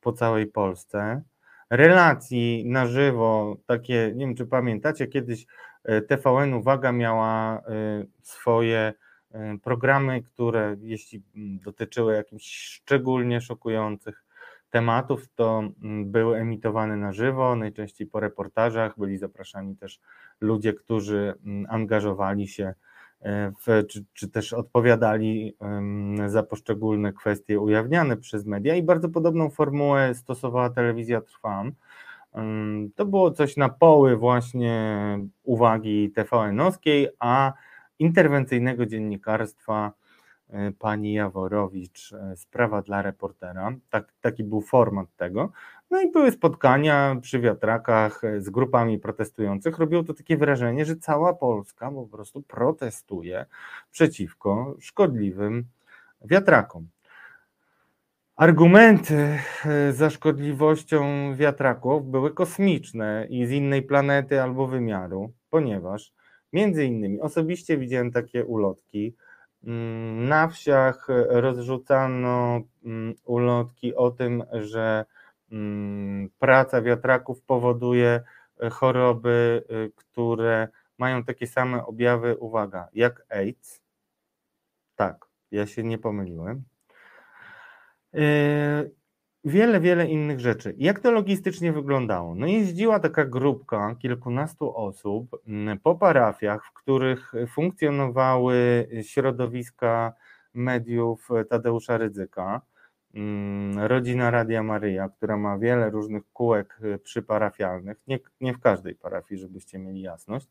po całej Polsce, relacji na żywo, takie, nie wiem czy pamiętacie, kiedyś e, TVN Uwaga miała e, swoje programy, które jeśli dotyczyły jakichś szczególnie szokujących tematów, to mm, były emitowane na żywo, najczęściej po reportażach, byli zapraszani też ludzie, którzy mm, angażowali się e, w, czy, czy też odpowiadali za poszczególne kwestie ujawniane przez media i bardzo podobną formułę stosowała telewizja Trwam. To było coś na poły właśnie uwagi TVN-owskiej, a interwencyjnego dziennikarstwa E, pani Jaworowicz, e, sprawa dla reportera. Tak, taki był format tego. No i były spotkania przy wiatrakach e, z grupami protestujących. Robiło to takie wrażenie, że cała Polska po prostu protestuje przeciwko szkodliwym wiatrakom. Argumenty za szkodliwością wiatraków były kosmiczne i z innej planety albo wymiaru, ponieważ między innymi osobiście widziałem takie ulotki, na wsiach rozrzucano mm, ulotki o tym, że mm, praca wiatraków powoduje e, choroby, e, które mają takie same objawy, uwaga, jak AIDS. Tak, ja się nie pomyliłem. Wiele, wiele innych rzeczy. Jak to logistycznie wyglądało? No jeździła taka grupka kilkunastu osób mm, po parafiach, w których funkcjonowały środowiska mediów Tadeusza Rydzyka, mm, rodzina Radia Maryja, która ma wiele różnych kółek przyparafialnych, nie, nie w każdej parafii, żebyście mieli jasność.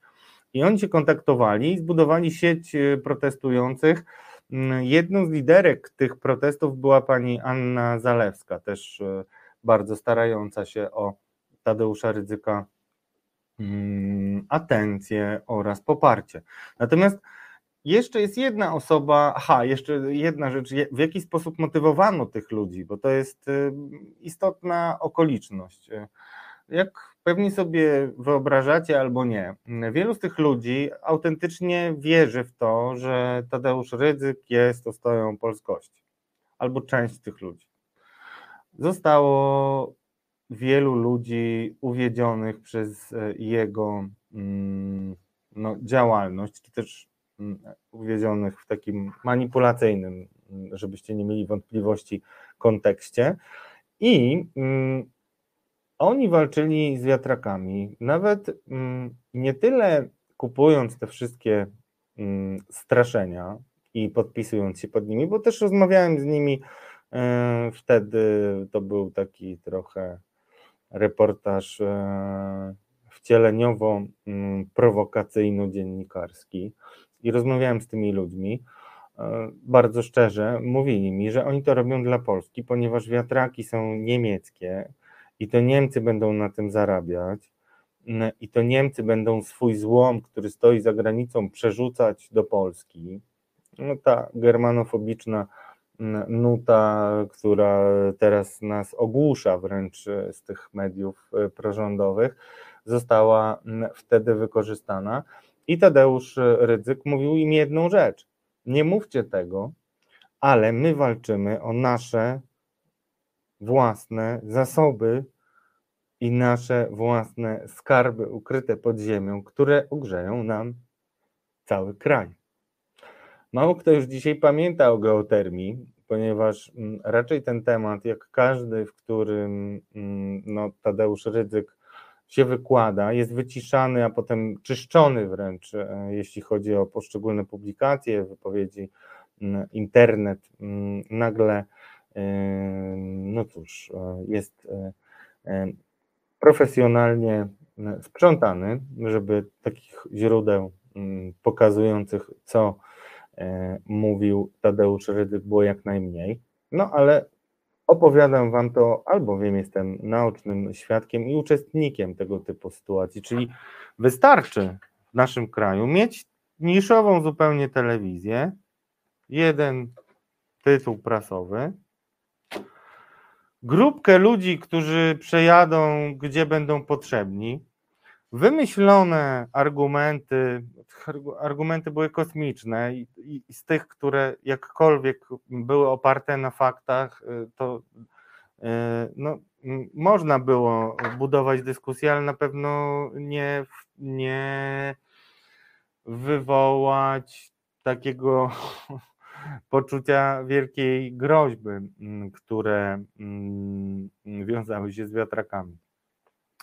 I oni się kontaktowali i zbudowali sieć protestujących, Mm, jedną z liderek tych protestów była pani Anna Zalewska, też e, bardzo starająca się o Tadeusza Rydzyka mm, atencję oraz poparcie. Natomiast jeszcze jest jedna osoba, aha, jeszcze jedna rzecz, w jaki sposób motywowano tych ludzi, bo to jest e, istotna okoliczność. E, jak pewnie sobie wyobrażacie albo nie, wielu z tych ludzi autentycznie wierzy w to, że Tadeusz Rydzyk jest ostoją polskości, albo część tych ludzi. Zostało wielu ludzi uwiedzionych przez e, jego mm, no, działalność, czy też mm, uwiedzionych w takim manipulacyjnym, żebyście nie mieli wątpliwości, kontekście. I mm, oni walczyli z wiatrakami, nawet mm, nie tyle kupując te wszystkie mm, straszenia i podpisując się pod nimi, bo też rozmawiałem z nimi e, wtedy, to był taki trochę reportaż e, wcieleniowo-prowokacyjno-dziennikarski mm, i rozmawiałem z tymi ludźmi e, bardzo szczerze, mówili mi, że oni to robią dla Polski, ponieważ wiatraki są niemieckie, i to Niemcy będą na tym zarabiać, i to Niemcy będą swój złom, który stoi za granicą, przerzucać do Polski. No ta germanofobiczna nuta, która teraz nas ogłusza wręcz z tych mediów e, prorządowych, została wtedy wykorzystana. I Tadeusz Rydzyk mówił im jedną rzecz: nie mówcie tego, ale my walczymy o nasze własne zasoby i nasze własne skarby ukryte pod ziemią, które ogrzeją nam cały kraj. Mało kto już dzisiaj pamięta o geotermii, ponieważ mm, raczej ten temat, jak każdy, w którym mm, no, Tadeusz Rydzyk się wykłada, jest wyciszany, a potem czyszczony wręcz, e, jeśli chodzi o poszczególne publikacje, wypowiedzi, mm, internet, nagle, no cóż, e, jest profesjonalnie sprzątany, żeby takich źródeł pokazujących, co E, mówił Tadeusz Rydzyk, było jak najmniej. No ale opowiadam Wam to, albowiem jestem naocznym świadkiem i uczestnikiem tego typu sytuacji, czyli wystarczy w naszym kraju mieć niszową zupełnie telewizję, jeden tytuł prasowy, grupkę ludzi, którzy przejadą, gdzie będą potrzebni, wymyślone argumenty, argumenty były kosmiczne i, i, z tych, które jakkolwiek były oparte na faktach, y, to y, no, można było budować dyskusję, ale na pewno nie, nie wywołać takiego poczucia wielkiej groźby, które wiązały się z wiatrakami.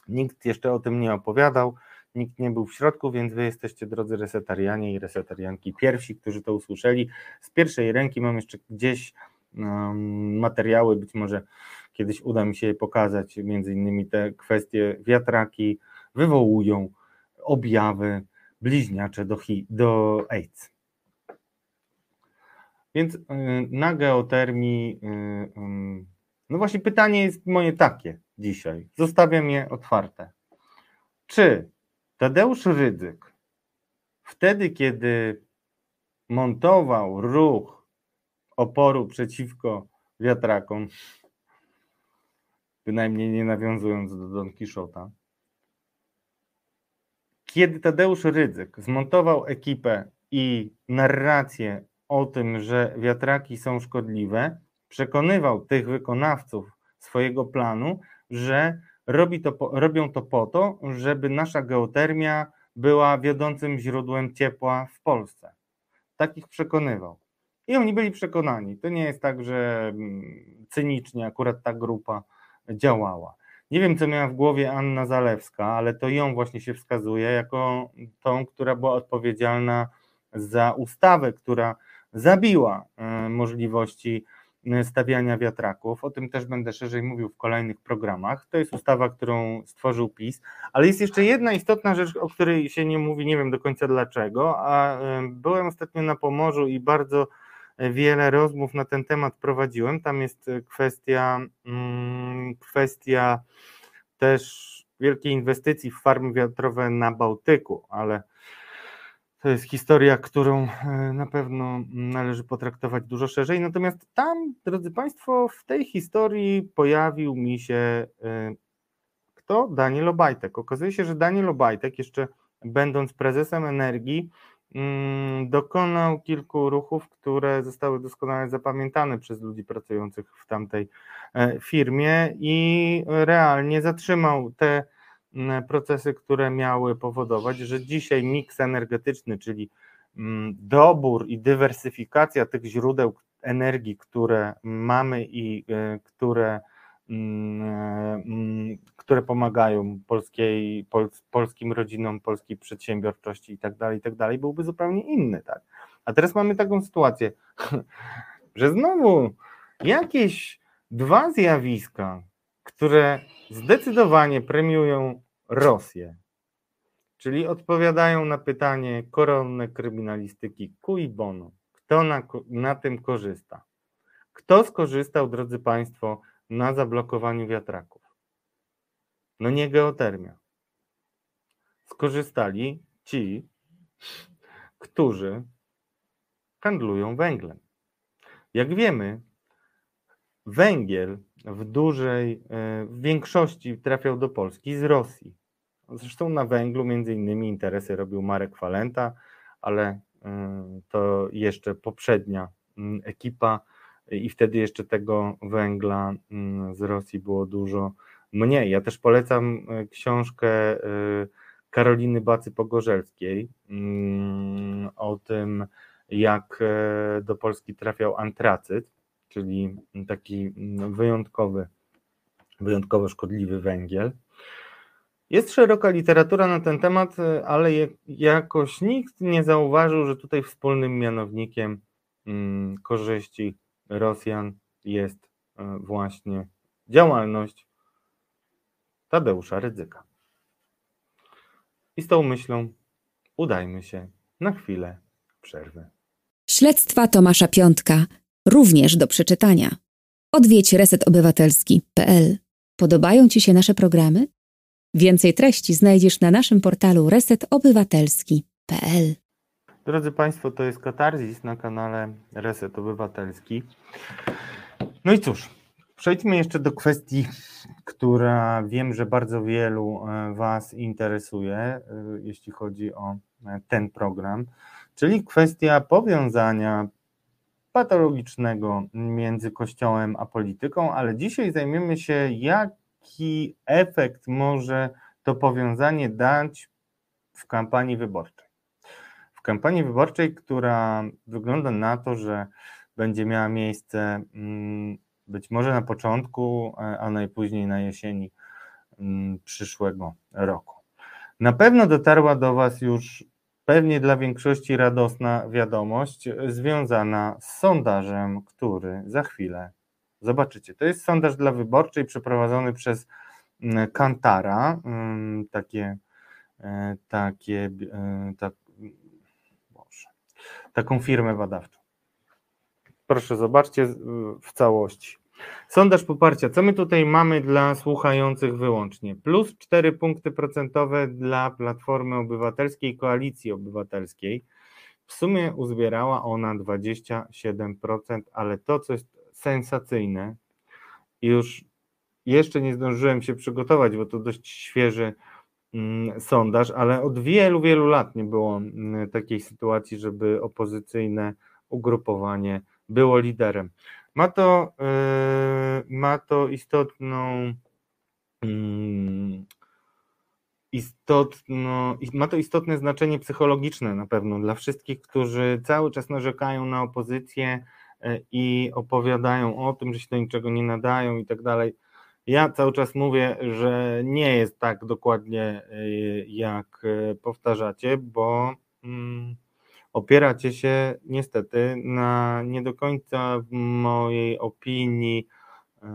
Nikt jeszcze o tym nie opowiadał, nikt nie był w środku, więc wy jesteście, drodzy resetarianie i resetarianki, pierwsi, którzy to usłyszeli. Z pierwszej ręki mam jeszcze gdzieś um, materiały, być może kiedyś uda mi się je pokazać, między innymi te kwestie wiatraki wywołują objawy bliźniacze do, do AIDS. Więc y, na geotermii, y, no właśnie pytanie jest moje takie, dzisiaj. Zostawiam je otwarte. Czy Tadeusz Rydzyk wtedy, kiedy montował ruch oporu przeciwko wiatrakom, bynajmniej nie nawiązując do Don Quixota, kiedy Tadeusz Rydzyk zmontował ekipę i narrację o tym, że wiatraki są szkodliwe, przekonywał tych wykonawców swojego planu, że robi to, robią to po to, żeby nasza geotermia była wiodącym źródłem ciepła w Polsce. Takich przekonywał. I oni byli przekonani. To nie jest tak, że mm, cynicznie akurat ta grupa działała. Nie wiem, co miała w głowie Anna Zalewska, ale to ją właśnie się wskazuje jako tą, która była odpowiedzialna za ustawę, która zabiła e, możliwości E, stawiania wiatraków. O tym też będę szerzej mówił w kolejnych programach. To jest ustawa, którą stworzył PiS, ale jest jeszcze jedna istotna rzecz, o której się nie mówi, nie wiem do końca dlaczego, a e, byłem ostatnio na Pomorzu i bardzo wiele rozmów na ten temat prowadziłem. Tam jest kwestia, mm, kwestia też wielkiej inwestycji w farmy wiatrowe na Bałtyku, ale to jest historia, którą e, na pewno należy potraktować dużo szerzej. Natomiast tam, drodzy Państwo, w tej historii pojawił mi się e, kto? Daniel Obajtek. Okazuje się, że Daniel Obajtek, jeszcze będąc prezesem energii, mm, dokonał kilku ruchów, które zostały doskonale zapamiętane przez ludzi pracujących w tamtej e, firmie i realnie zatrzymał te procesy, które miały powodować, że dzisiaj miks energetyczny, czyli dobór i dywersyfikacja tych źródeł energii, które mamy i e, które, które pomagają polskiej, pol, polskim rodzinom, polskiej przedsiębiorczości i tak dalej, i tak dalej, byłby zupełnie inny. Tak? A teraz mamy taką sytuację, że znowu jakieś dwa zjawiska, które zdecydowanie premiują Rosję. Czyli odpowiadają na pytanie koronne kryminalistyki cui bono. Kto na, na tym korzysta? Kto skorzystał, drodzy Państwo, na zablokowaniu wiatraków? No nie geotermia. Skorzystali ci, którzy handlują węglem. Jak wiemy, węgiel w dużej, e, w większości trafiał do Polski z Rosji. Zresztą na węglu między innymi interesy robił Marek Falenta, ale e, to jeszcze poprzednia ekipa i wtedy jeszcze tego węgla z Rosji było dużo mnie. Ja też polecam książkę Karoliny Bacy-Pogorzelskiej o tym, jak do Polski trafiał antracyt, czyli taki mm, wyjątkowy, wyjątkowo szkodliwy węgiel. Jest szeroka literatura na ten temat, ale jakoś nikt nie zauważył, że tutaj wspólnym mianownikiem mm, korzyści Rosjan jest e, właśnie działalność Tadeusza Rydzyka. I z tą myślą udajmy się na chwilę przerwy. Śledztwa Tomasza Piątka również do przeczytania. Odwiedź resetobywatelski.pl. Podobają Ci się nasze programy? Więcej treści znajdziesz na naszym portalu resetobywatelski.pl. Drodzy Państwo, to jest Katarzis na kanale Reset Obywatelski. No i cóż, przejdźmy jeszcze do kwestii, która wiem, że bardzo wielu e, Was interesuje, e, jeśli chodzi o e, ten program, czyli kwestia powiązania patologicznego między Kościołem a polityką, ale dzisiaj zajmiemy się, jaki efekt może to powiązanie dać w kampanii wyborczej. W kampanii wyborczej, która wygląda na to, że będzie miała miejsce mm, być może na początku, a najpóźniej na jesieni mm, przyszłego roku. Na pewno dotarła do Was już pewnie dla większości radosna wiadomość związana z sondażem, który za chwilę zobaczycie. To jest sondaż dla wyborczej przeprowadzony przez mm, Kantara, mm, takie, e, takie e, tak, Boże, taką firmę badawczą. Proszę zobaczcie w całości. Sondaż poparcia. Co my tutaj mamy dla słuchających wyłącznie? Plus 4 punkty procentowe dla Platformy Obywatelskiej, Koalicji Obywatelskiej. W sumie uzbierała ona 27%, ale to, co jest sensacyjne, już jeszcze nie zdążyłem się przygotować, bo to dość świeży mm, sondaż, ale od wielu, wielu lat nie było mm, takiej sytuacji, żeby opozycyjne ugrupowanie było liderem. Ma to, yy, ma to istotną yy, istotno, ma to istotne znaczenie psychologiczne na pewno dla wszystkich, którzy cały czas narzekają na opozycję yy, i opowiadają o tym, że się do niczego nie nadają i tak dalej. Ja cały czas mówię, że nie jest tak dokładnie, yy, jak powtarzacie, bo mm, opieracie się niestety na nie do końca w mojej opinii, e,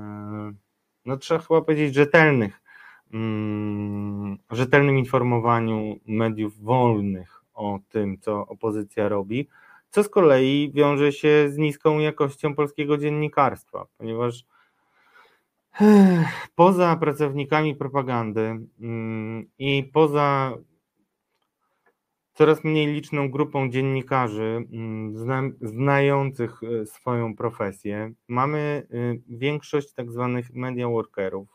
no trzeba chyba powiedzieć rzetelnych, mm, rzetelnym informowaniu mediów wolnych o tym, co opozycja robi, co z kolei wiąże się z niską jakością polskiego dziennikarstwa, ponieważ poza pracownikami propagandy mm, i poza coraz mniej liczną grupą dziennikarzy mm, zna, znających e, swoją profesję. Mamy y, większość tak zwanych media workerów,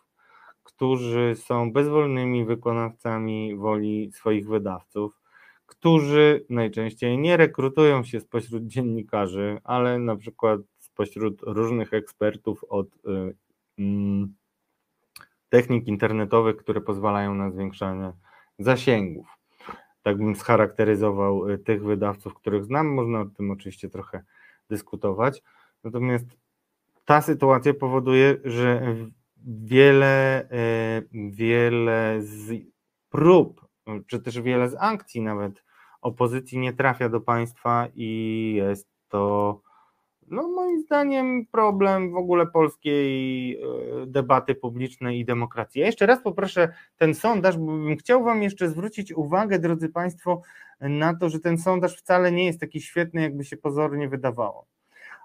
którzy są bezwolnymi wykonawcami woli swoich wydawców, którzy najczęściej nie rekrutują się spośród dziennikarzy, ale na przykład spośród różnych ekspertów od y, mm, technik internetowych, które pozwalają na zwiększanie zasięgów tak bym scharakteryzował y, tych wydawców, których znam. Można o tym oczywiście trochę dyskutować. Natomiast ta sytuacja powoduje, że wiele, y, wiele z prób, czy też wiele z akcji nawet opozycji nie trafia do państwa i jest to no moim zdaniem problem w ogóle polskiej e, debaty publicznej i demokracji. Ja jeszcze raz poproszę ten sondaż, bo bym chciał Wam jeszcze zwrócić uwagę, drodzy Państwo, na to, że ten sondaż wcale nie jest taki świetny, jakby się pozornie wydawało.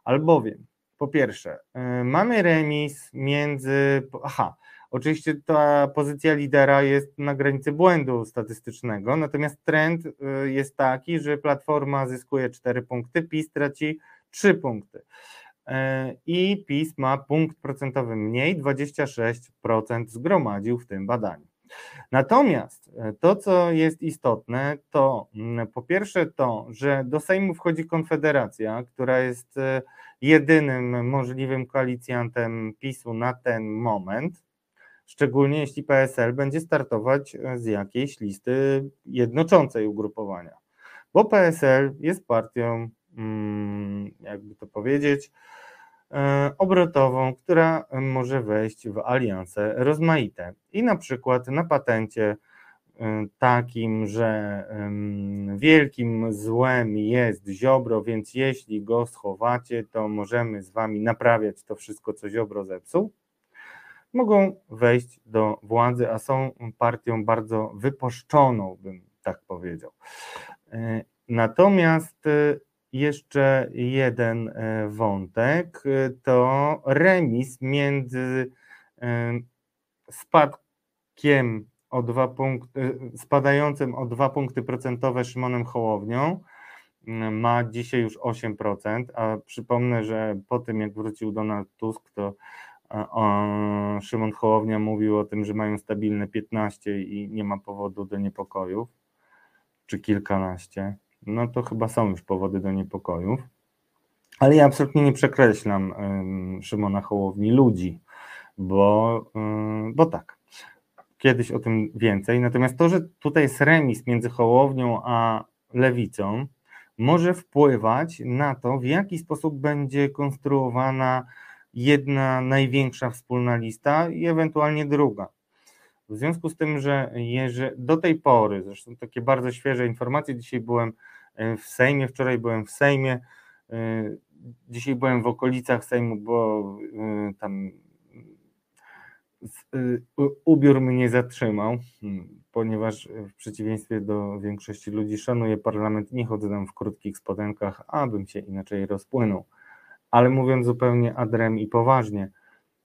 Albowiem, po pierwsze, e, mamy remis między. Aha, oczywiście ta pozycja lidera jest na granicy błędu statystycznego, natomiast trend e, jest taki, że Platforma zyskuje 4 punkty, PiS traci trzy punkty. E, I PiS ma punkt procentowy mniej, 26% zgromadził w tym badaniu. Natomiast e, to, co jest istotne, to mm, po pierwsze to, że do Sejmu wchodzi Konfederacja, która jest e, jedynym możliwym koalicjantem PiSu na ten moment. szczególnie jeśli PSL będzie startować z jakiejś listy jednoczącej ugrupowania. Bo PSL jest partią, jakby to powiedzieć, e, obrotową, która może wejść w alianse rozmaite. I na przykład na patencie e, takim, że wielkim złem jest Ziobro, więc jeśli go schowacie, to możemy z wami naprawiać to wszystko, co Ziobro zepsuł mogą wejść do władzy, a są partią bardzo wypuszczoną, bym tak powiedział. E, natomiast jeszcze jeden e, wątek to remis między spadkiem o dwa punkty, spadającym o dwa punkty procentowe Szymonem Hołownią. Ma dzisiaj już 8%, a przypomnę, że po tym jak wrócił Donald Tusk, to Szymon Hołownia mówił o tym, że mają stabilne 15 i nie ma powodu do niepokojów, czy kilkanaście. No to chyba są już powody do niepokojów. Ale ja absolutnie nie przekreślam Szymona Hołowni ludzi, bo, bo tak. Kiedyś o tym więcej. Natomiast to, że tutaj jest remis między Hołownią a lewicą, może wpływać na to, w jaki sposób będzie konstruowana jedna największa wspólna lista i ewentualnie druga. W związku z tym, że do tej pory, zresztą takie bardzo świeże informacje, dzisiaj byłem w Sejmie, wczoraj byłem w Sejmie, e, dzisiaj byłem w okolicach Sejmu, bo e, tam ubiór mnie zatrzymał, hmm, ponieważ w przeciwieństwie do większości ludzi szanuję parlament, nie chodzę tam w krótkich spodenkach, abym się inaczej rozpłynął. Ale mówiąc zupełnie adrem i poważnie,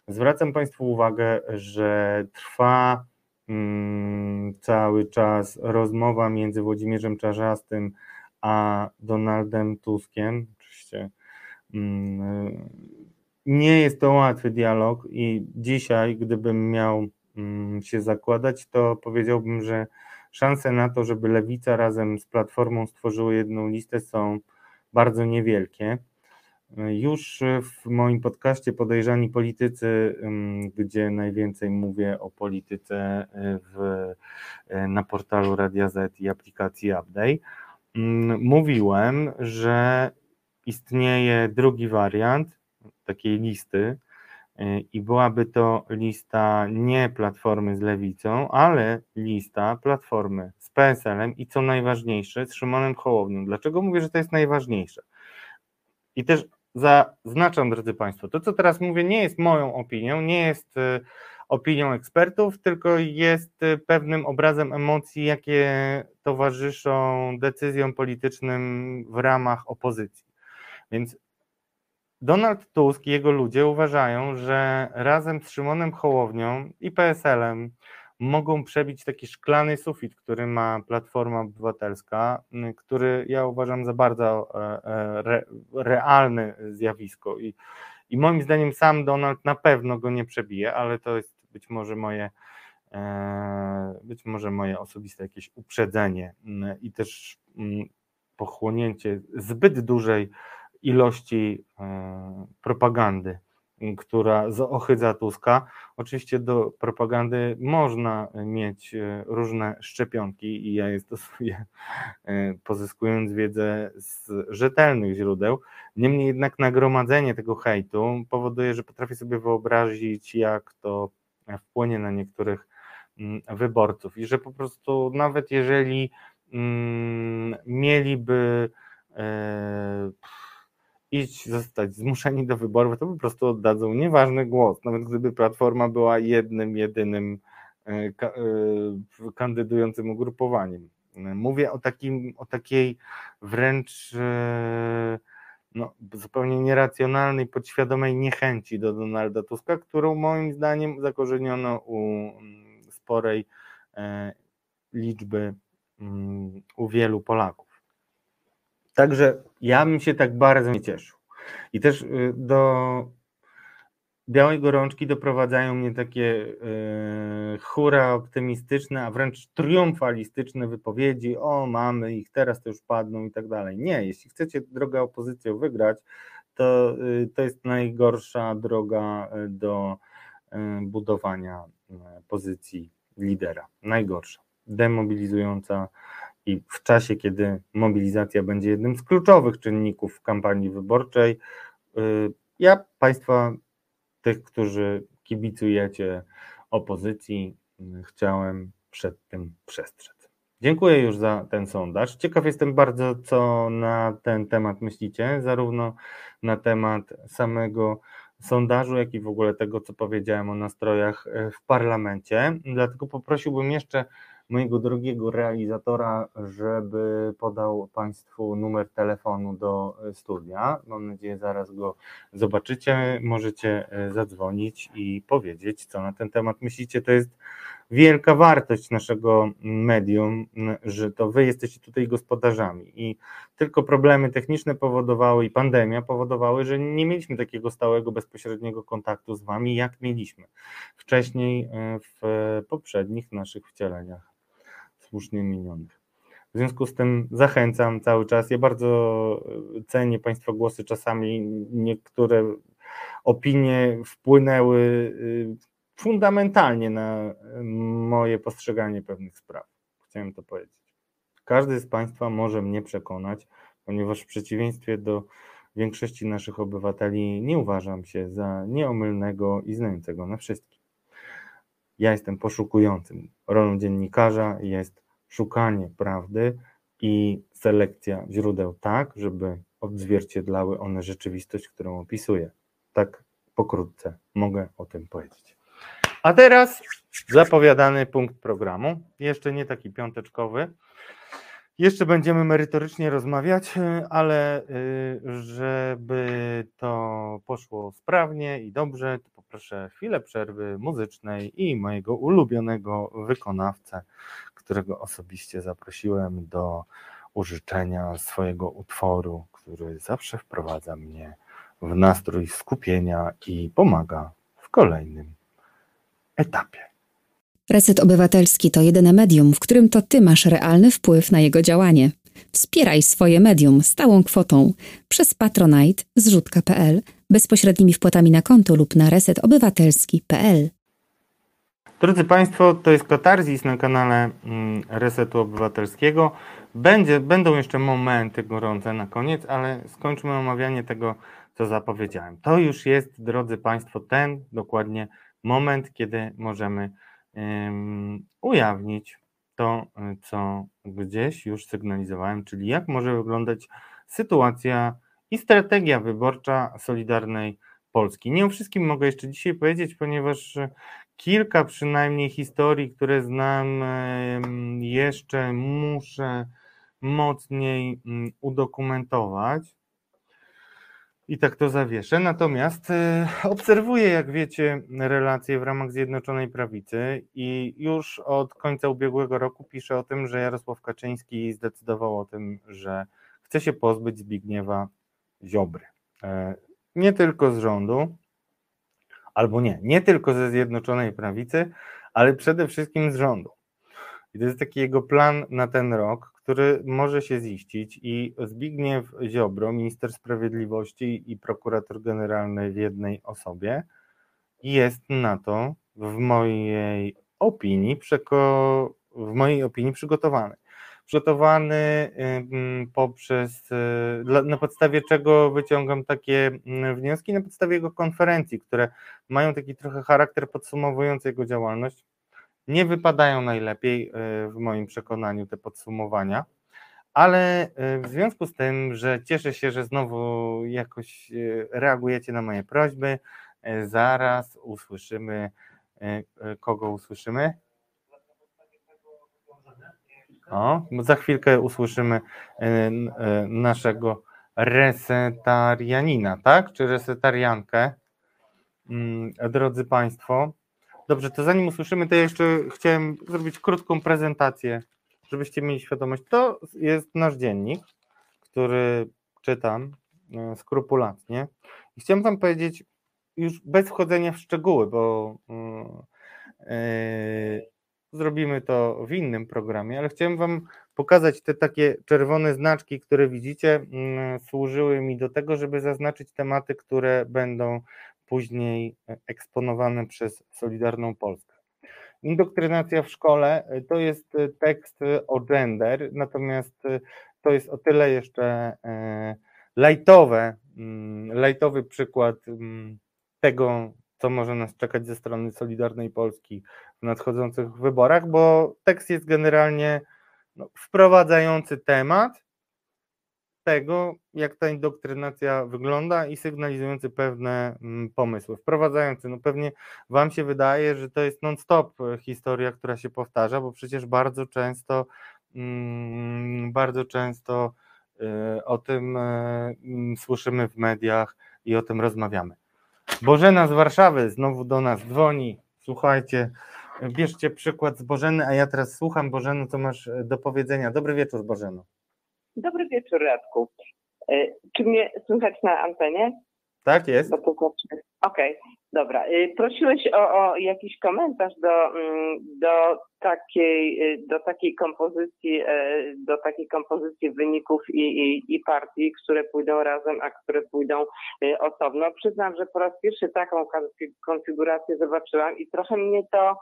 zwracam Państwu uwagę, że trwa mm, cały czas rozmowa między Włodzimierzem Czarzastym a Donaldem Tuskiem. Oczywiście mm, nie jest to łatwy dialog i dzisiaj, gdybym miał mm, się zakładać, to powiedziałbym, że szanse na to, żeby Lewica razem z Platformą stworzyły jedną listę są bardzo niewielkie. Już w moim podcaście Podejrzani Politycy, gdzie najwięcej mówię o polityce e, w, e, na portalu Radia Z i aplikacji Update, mówiłem, że istnieje drugi wariant takiej listy e, i byłaby to lista nie Platformy z Lewicą, ale lista Platformy z PSL-em i co najważniejsze z Szymonem Hołownią. Dlaczego mówię, że to jest najważniejsze? I też zaznaczam, drodzy Państwo, to co teraz mówię nie jest moją opinią, nie jest y, opinią ekspertów, tylko jest y, pewnym obrazem emocji, jakie towarzyszą decyzjom politycznym w ramach opozycji. Więc Donald Tusk i jego ludzie uważają, że razem z Szymonem Hołownią i PSL-em mogą przebić taki szklany sufit, który ma Platforma Obywatelska, który ja uważam za bardzo e, e, re, realne zjawisko i, i moim zdaniem sam Donald na pewno go nie przebije, ale to jest być może moje e, być może moje osobiste jakieś uprzedzenie i też pochłonięcie zbyt dużej ilości propagandy która ohydza Tuska. Oczywiście do propagandy można mieć e, różne szczepionki i ja je stosuję, e, pozyskując wiedzę z rzetelnych źródeł. Niemniej jednak nagromadzenie tego hejtu powoduje, że potrafię sobie wyobrazić, jak to wpłynie na niektórych mm, wyborców i że po prostu nawet jeżeli mm, mieliby e, iść, zostać zmuszeni do wyborów, to po prostu oddadzą nieważny głos, nawet gdyby Platforma była jednym, jedynym e, e, kandydującym ugrupowaniem. Mówię o, takim, o takiej wręcz no, zupełnie nieracjonalnej, podświadomej niechęci do Donalda Tuska, którą moim zdaniem zakorzeniono u mm, sporej liczby, mm, u wielu Polaków. Także ja bym się tak bardzo nie cieszył. I też y, do białej gorączki doprowadzają mnie takie yy, hura optymistyczne, a wręcz triumfalistyczne wypowiedzi, o mamy ich, teraz to już padną i tak dalej. Nie, jeśli chcecie drogę opozycją wygrać, to, yy, to jest najgorsza droga y, do yy, budowania pozycji lidera. Najgorsza, demobilizująca i w czasie, kiedy mobilizacja będzie jednym z kluczowych czynników kampanii wyborczej, ja Państwa, tych, którzy kibicujecie opozycji, chciałem przed tym przestrzec. Dziękuję już za ten sondaż. Ciekaw jestem bardzo, co na ten temat myślicie, zarówno na temat samego sondażu, jak i w ogóle tego, co powiedziałem o nastrojach e, w parlamencie. Dlatego poprosiłbym jeszcze mojego drogiego realizatora, żeby podał Państwu numer telefonu do e, studia. Mam nadzieję, zaraz go zobaczycie. Możecie e, zadzwonić i powiedzieć, co na ten temat myślicie. To jest wielka wartość naszego medium, że to wy jesteście tutaj gospodarzami i tylko problemy techniczne powodowały i pandemia powodowały, że nie mieliśmy takiego stałego, bezpośredniego kontaktu z wami, jak mieliśmy wcześniej e, w poprzednich naszych wcieleniach słusznie minionych. W związku z tym zachęcam cały czas. Ja bardzo e, cenię Państwa głosy. Czasami niektóre opinie wpłynęły e, fundamentalnie na moje postrzeganie pewnych spraw. Chciałem to powiedzieć. Każdy z Państwa może mnie przekonać, ponieważ w przeciwieństwie do większości naszych obywateli nie uważam się za nieomylnego i znającego na wszystkim. Ja jestem poszukującym. Rolą dziennikarza jest szukanie prawdy i selekcja źródeł tak, żeby odzwierciedlały one rzeczywistość, którą opisuję. Tak pokrótce mogę o tym powiedzieć. A teraz zapowiadany punkt programu, jeszcze nie taki piąteczkowy. Jeszcze będziemy merytorycznie rozmawiać, ale y, żeby to poszło sprawnie i dobrze, to poproszę chwilę przerwy muzycznej i mojego ulubionego wykonawcę, którego osobiście zaprosiłem do użyczenia swojego utworu, który zawsze wprowadza mnie w nastrój skupienia i pomaga w kolejnym etapie. Reset Obywatelski to jedyne medium, w którym to ty masz realny wpływ na jego działanie. Wspieraj swoje medium stałą kwotą przez Patronite zrzutka.pl, bezpośrednimi wpłatami na konto lub na resetobywatelski.pl. Drodzy Państwo, to jest Katarzis na kanale mm, Resetu Obywatelskiego. Będzie, będą jeszcze momenty gorące na koniec, ale skończmy omawianie tego, co zapowiedziałem. To już jest, drodzy Państwo, ten dokładnie moment, kiedy możemy ujawnić to, co gdzieś już sygnalizowałem, czyli jak może wyglądać sytuacja i strategia wyborcza Solidarnej Polski. Nie o wszystkim mogę jeszcze dzisiaj powiedzieć, ponieważ kilka przynajmniej historii, które znam, jeszcze muszę mocniej mm, udokumentować i tak to zawieszę. Natomiast e, obserwuję, jak wiecie, relacje w ramach Zjednoczonej Prawicy i już od końca ubiegłego roku piszę o tym, że Jarosław Kaczyński zdecydował o tym, że chce się pozbyć Zbigniewa Ziobry. E, nie tylko z rządu, albo nie, nie tylko ze Zjednoczonej Prawicy, ale przede wszystkim z rządu. I to jest taki jego plan na ten rok, który może się ziścić i Zbigniew Ziobro, minister sprawiedliwości i prokurator generalny w jednej osobie jest na to w mojej opinii przeko, w mojej opinii przygotowany. Przygotowany poprzez, y, na podstawie czego wyciągam takie wnioski, na podstawie jego konferencji, które mają taki trochę charakter podsumowujący jego działalność nie wypadają najlepiej e, w moim przekonaniu te podsumowania, ale w związku z tym, że cieszę się, że znowu jakoś reagujecie na moje prośby, zaraz usłyszymy, kogo usłyszymy? O, za chwilkę usłyszymy naszego resetarianina, tak? Czy resetariankę? Mm, drodzy Państwo, Dobrze, to zanim usłyszymy, to jeszcze chciałem zrobić krótką prezentację, żebyście mieli świadomość. To jest nasz dziennik, który czytam e, skrupulatnie. I chciałem Wam powiedzieć, już bez wchodzenia w szczegóły, bo yy, zrobimy to w innym programie, ale chciałem Wam pokazać te takie czerwone znaczki, które widzicie, yy, służyły mi do tego, żeby zaznaczyć tematy, które będą później eksponowane przez Solidarną Polskę. Indoktrynacja w szkole to jest tekst o gender, natomiast to jest o tyle jeszcze lajtowe, mm, lajtowy przykład mm, tego, co może nas czekać ze strony Solidarnej Polski w nadchodzących wyborach, bo tekst jest generalnie no, wprowadzający temat tego, jak ta indoktrynacja wygląda i sygnalizujący pewne mm, pomysły. Wprowadzający, no pewnie Wam się wydaje, że to jest non-stop historia, która się powtarza, bo przecież bardzo często, bardzo często y, o tym y, słyszymy w mediach i o tym rozmawiamy. Bożena z Warszawy znowu do nas dzwoni. Słuchajcie, bierzcie przykład z Bożeny, a ja teraz słucham Bożeny, co masz e, do powiedzenia. Dobry wieczór, Bożeno. Dobry wieczór, Radku. E, czy mnie słychać na antenie? Tak jest. Okej, okay, dobra. Y, prosiłeś o, o, jakiś komentarz do, mm, do, takiej, y, do takiej kompozycji, e, do takiej kompozycji wyników i, i, i partii, które pójdą razem, a które pójdą y, osobno. Przyznam, że po raz pierwszy taką konfigurację zobaczyłam i trochę mnie to,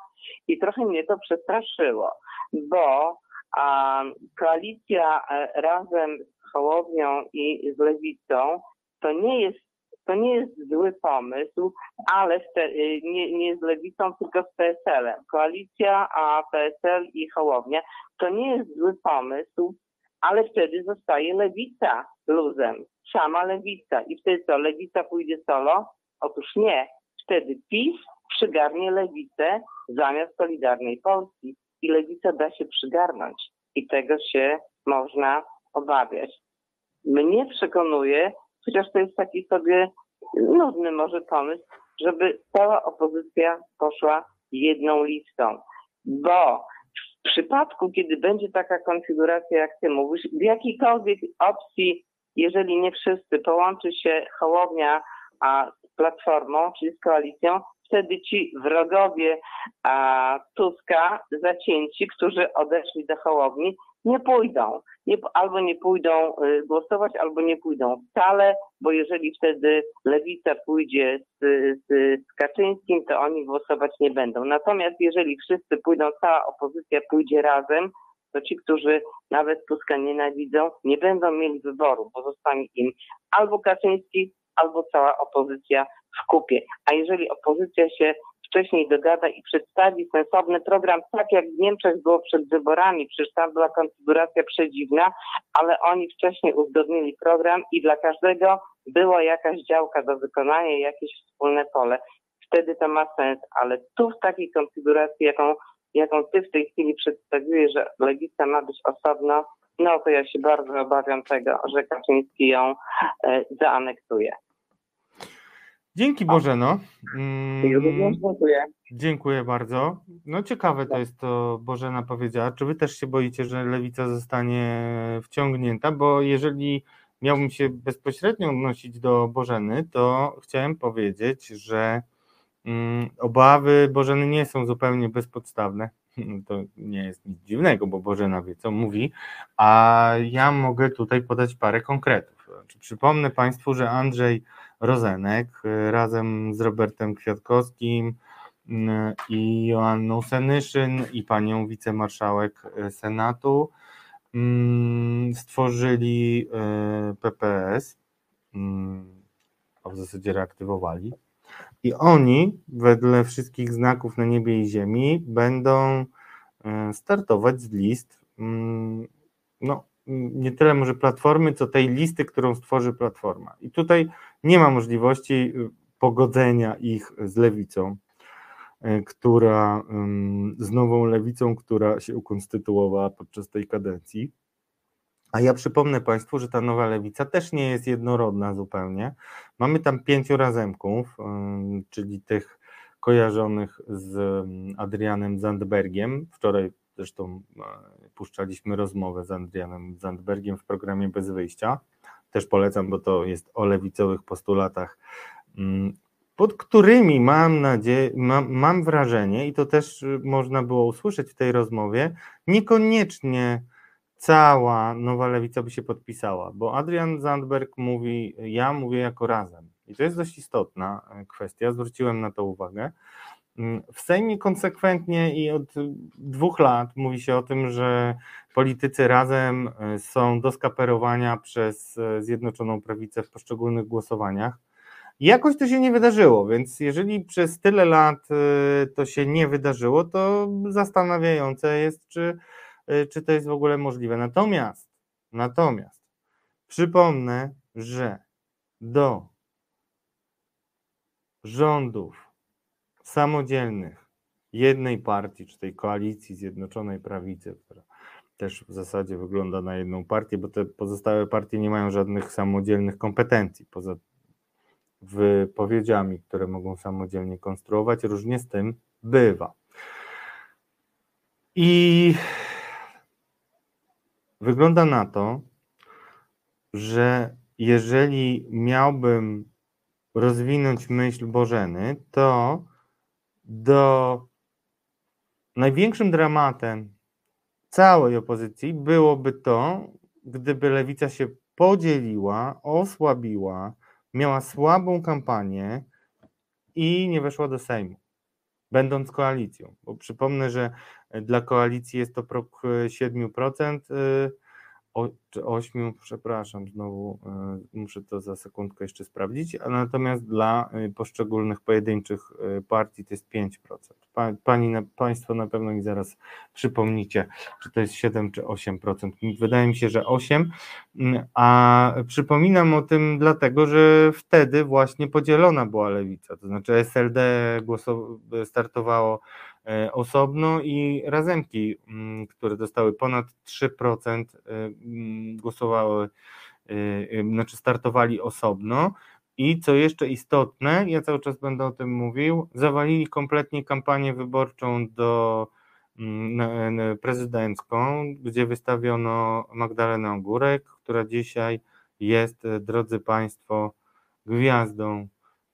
i trochę mnie to przestraszyło, bo a, koalicja e, razem z Hołownią i z Lewicą to nie jest to nie jest zły pomysł, ale y, nie, nie z lewicą, tylko z PSL-em. Koalicja, a PSL i Hołownia to nie jest zły pomysł, ale wtedy zostaje lewica luzem. Sama lewica. I wtedy co, lewica pójdzie solo? Otóż nie. Wtedy PiS przygarnie lewicę zamiast Solidarnej Polski. I lewica da się przygarnąć. I tego się można obawiać. Mnie przekonuje, chociaż to jest taki sobie nudny może pomysł, żeby cała opozycja poszła jedną listą. Bo w przypadku, kiedy będzie taka konfiguracja, jak ty mówisz, w jakiejkolwiek opcji, jeżeli nie wszyscy, połączy się Hołownia a z Platformą, czyli z koalicją, wtedy ci wrogowie a, Tuska, zacięci, którzy odeszli do Hołowni, nie pójdą. Nie, albo nie pójdą y, głosować, albo nie pójdą wcale, bo jeżeli wtedy lewica pójdzie z, z, z Kaczyńskim, to oni głosować nie będą. Natomiast jeżeli wszyscy pójdą, cała opozycja pójdzie razem, to ci, którzy nawet Tuska nienawidzą, nie będą mieli wyboru, bo zostanie im albo Kaczyński, albo cała opozycja w kupie. A jeżeli opozycja się wcześniej dogada i przedstawi sensowny program, tak jak w Niemczech było przed wyborami, przecież tam była konfiguracja przedziwna, ale oni wcześniej uzgodnili program i dla każdego była jakaś działka do wykonania, jakieś wspólne pole. Wtedy to ma sens, ale tu w takiej konfiguracji, jaką, jaką ty w tej chwili przedstawiłeś, że lewica ma być osobno, no to ja się bardzo obawiam tego, że Kaczyński ją e, zaanektuje. Dzięki Bożeno. Mm, dziękuję bardzo. No ciekawe to jest to Bożena powiedziała. Czy wy też się boicie, że lewica zostanie wciągnięta? Bo jeżeli miałbym się bezpośrednio odnosić do Bożeny, to chciałem powiedzieć, że mm, obawy Bożeny nie są zupełnie bezpodstawne. To nie jest nic dziwnego, bo Bożena wie, co mówi, a ja mogę tutaj podać parę konkretów. Znaczy, przypomnę Państwu, że Andrzej Rozenek y, razem z Robertem Kwiatkowskim y, i Joanną Senyszyn i panią wicemarszałek y, Senatu mm, stworzyli PPS, mm, a w zasadzie reaktywowali. I oni, wedle wszystkich znaków na niebie i ziemi, będą startować z list mm, no, nie tyle może platformy, co tej listy, którą stworzy platforma. I tutaj nie ma możliwości y, pogodzenia ich z lewicą, y, która z nową lewicą, która się ukonstytuowała podczas tej kadencji. A ja przypomnę Państwu, że ta nowa lewica też nie jest jednorodna zupełnie. Mamy tam pięciu razemków, czyli tych kojarzonych z Adrianem Zandbergiem. Wczoraj zresztą e, puszczaliśmy rozmowę z Adrianem Zandbergiem w programie Bez Wyjścia też polecam, bo to jest o lewicowych postulatach, mm, pod którymi mam nadzieję, mam, mam wrażenie, i to też można było usłyszeć w tej rozmowie, niekoniecznie cała nowa lewica by się podpisała, bo Adrian Zandberg mówi, ja mówię jako razem. I to jest dość istotna kwestia, zwróciłem na to uwagę. Mm, w Sejmie konsekwentnie i od dwóch lat mówi się o tym, że politycy razem e, są do skaperowania przez e, Zjednoczoną Prawicę w poszczególnych głosowaniach. Jakoś to się nie wydarzyło, więc jeżeli przez tyle lat e, to się nie wydarzyło, to zastanawiające jest, czy, czy to jest w ogóle możliwe. Natomiast, natomiast przypomnę, że do rządów samodzielnych jednej partii, czy tej koalicji Zjednoczonej Prawicy, która też w zasadzie wygląda na jedną partię, bo te pozostałe partie nie mają żadnych samodzielnych kompetencji poza wypowiedziami, które mogą samodzielnie konstruować. Różnie z tym bywa. I wygląda na to, że jeżeli miałbym rozwinąć myśl Bożeny, to do największym dramatem całej opozycji byłoby to, gdyby lewica się podzieliła, osłabiła, miała słabą kampanię i nie weszła do Sejmu, będąc koalicją. Bo przypomnę, że dla koalicji jest to próg 7%, o, czy ośmiu, przepraszam, znowu y, muszę to za sekundkę jeszcze sprawdzić, a natomiast dla y, poszczególnych pojedynczych y, partii to jest 5%. Pa, pani, państwo na pewno mi zaraz przypomnicie, czy to jest 7 czy 8%. Wydaje mi się, że 8, mm, a przypominam o tym dlatego, że wtedy właśnie podzielona była lewica, to znaczy SLD startowało E, osobno i razemki, mm, które dostały ponad 3%, e, mm, głosowały, e, znaczy startowali osobno. I co jeszcze istotne, ja cały czas będę o tym mówił, zawalili kompletnie kampanię wyborczą do mm, prezydencką, gdzie wystawiono Magdalenę Ogórek, która dzisiaj jest, drodzy Państwo, gwiazdą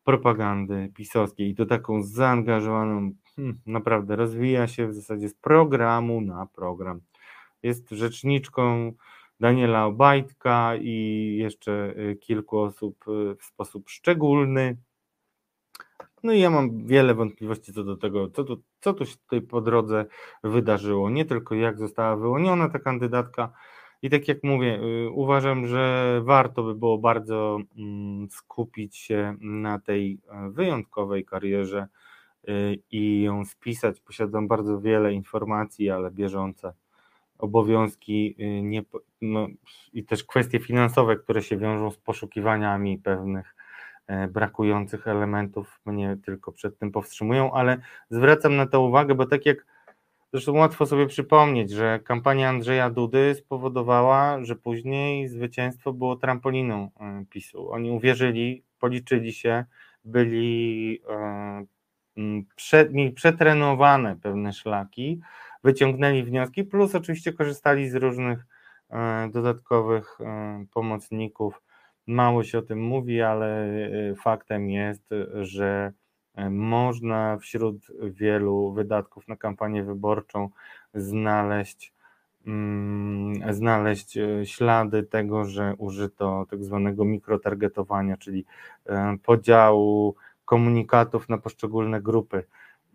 propagandy pisowskiej i to taką zaangażowaną hmm, naprawdę rozwija się w zasadzie z programu na program. Jest rzeczniczką Daniela Obajtka i jeszcze y, kilku osób y, w sposób szczególny. No i ja mam wiele wątpliwości co do tego, co tu, co tu się tutaj po drodze wydarzyło. Nie tylko jak została wyłoniona ta kandydatka. I tak jak mówię, y, uważam, że warto by było bardzo mm, skupić się na tej wyjątkowej karierze i ją spisać. Posiadam bardzo wiele informacji, ale bieżące obowiązki y, nie, no, i też kwestie finansowe, które się wiążą z poszukiwaniami pewnych e, brakujących elementów mnie tylko przed tym powstrzymują, ale zwracam na to uwagę, bo tak jak zresztą łatwo sobie przypomnieć, że kampania Andrzeja Dudy spowodowała, że później zwycięstwo było trampoliną e, PiSu. Oni uwierzyli, policzyli się, byli e, prze, mieli przetrenowane pewne szlaki, wyciągnęli wnioski, plus oczywiście korzystali z różnych e, dodatkowych e, pomocników. Mało się o tym mówi, ale e, faktem jest, że można wśród wielu wydatków na kampanię wyborczą znaleźć, mm, znaleźć ślady tego, że użyto tak zwanego mikrotargetowania, czyli podziału komunikatów na poszczególne grupy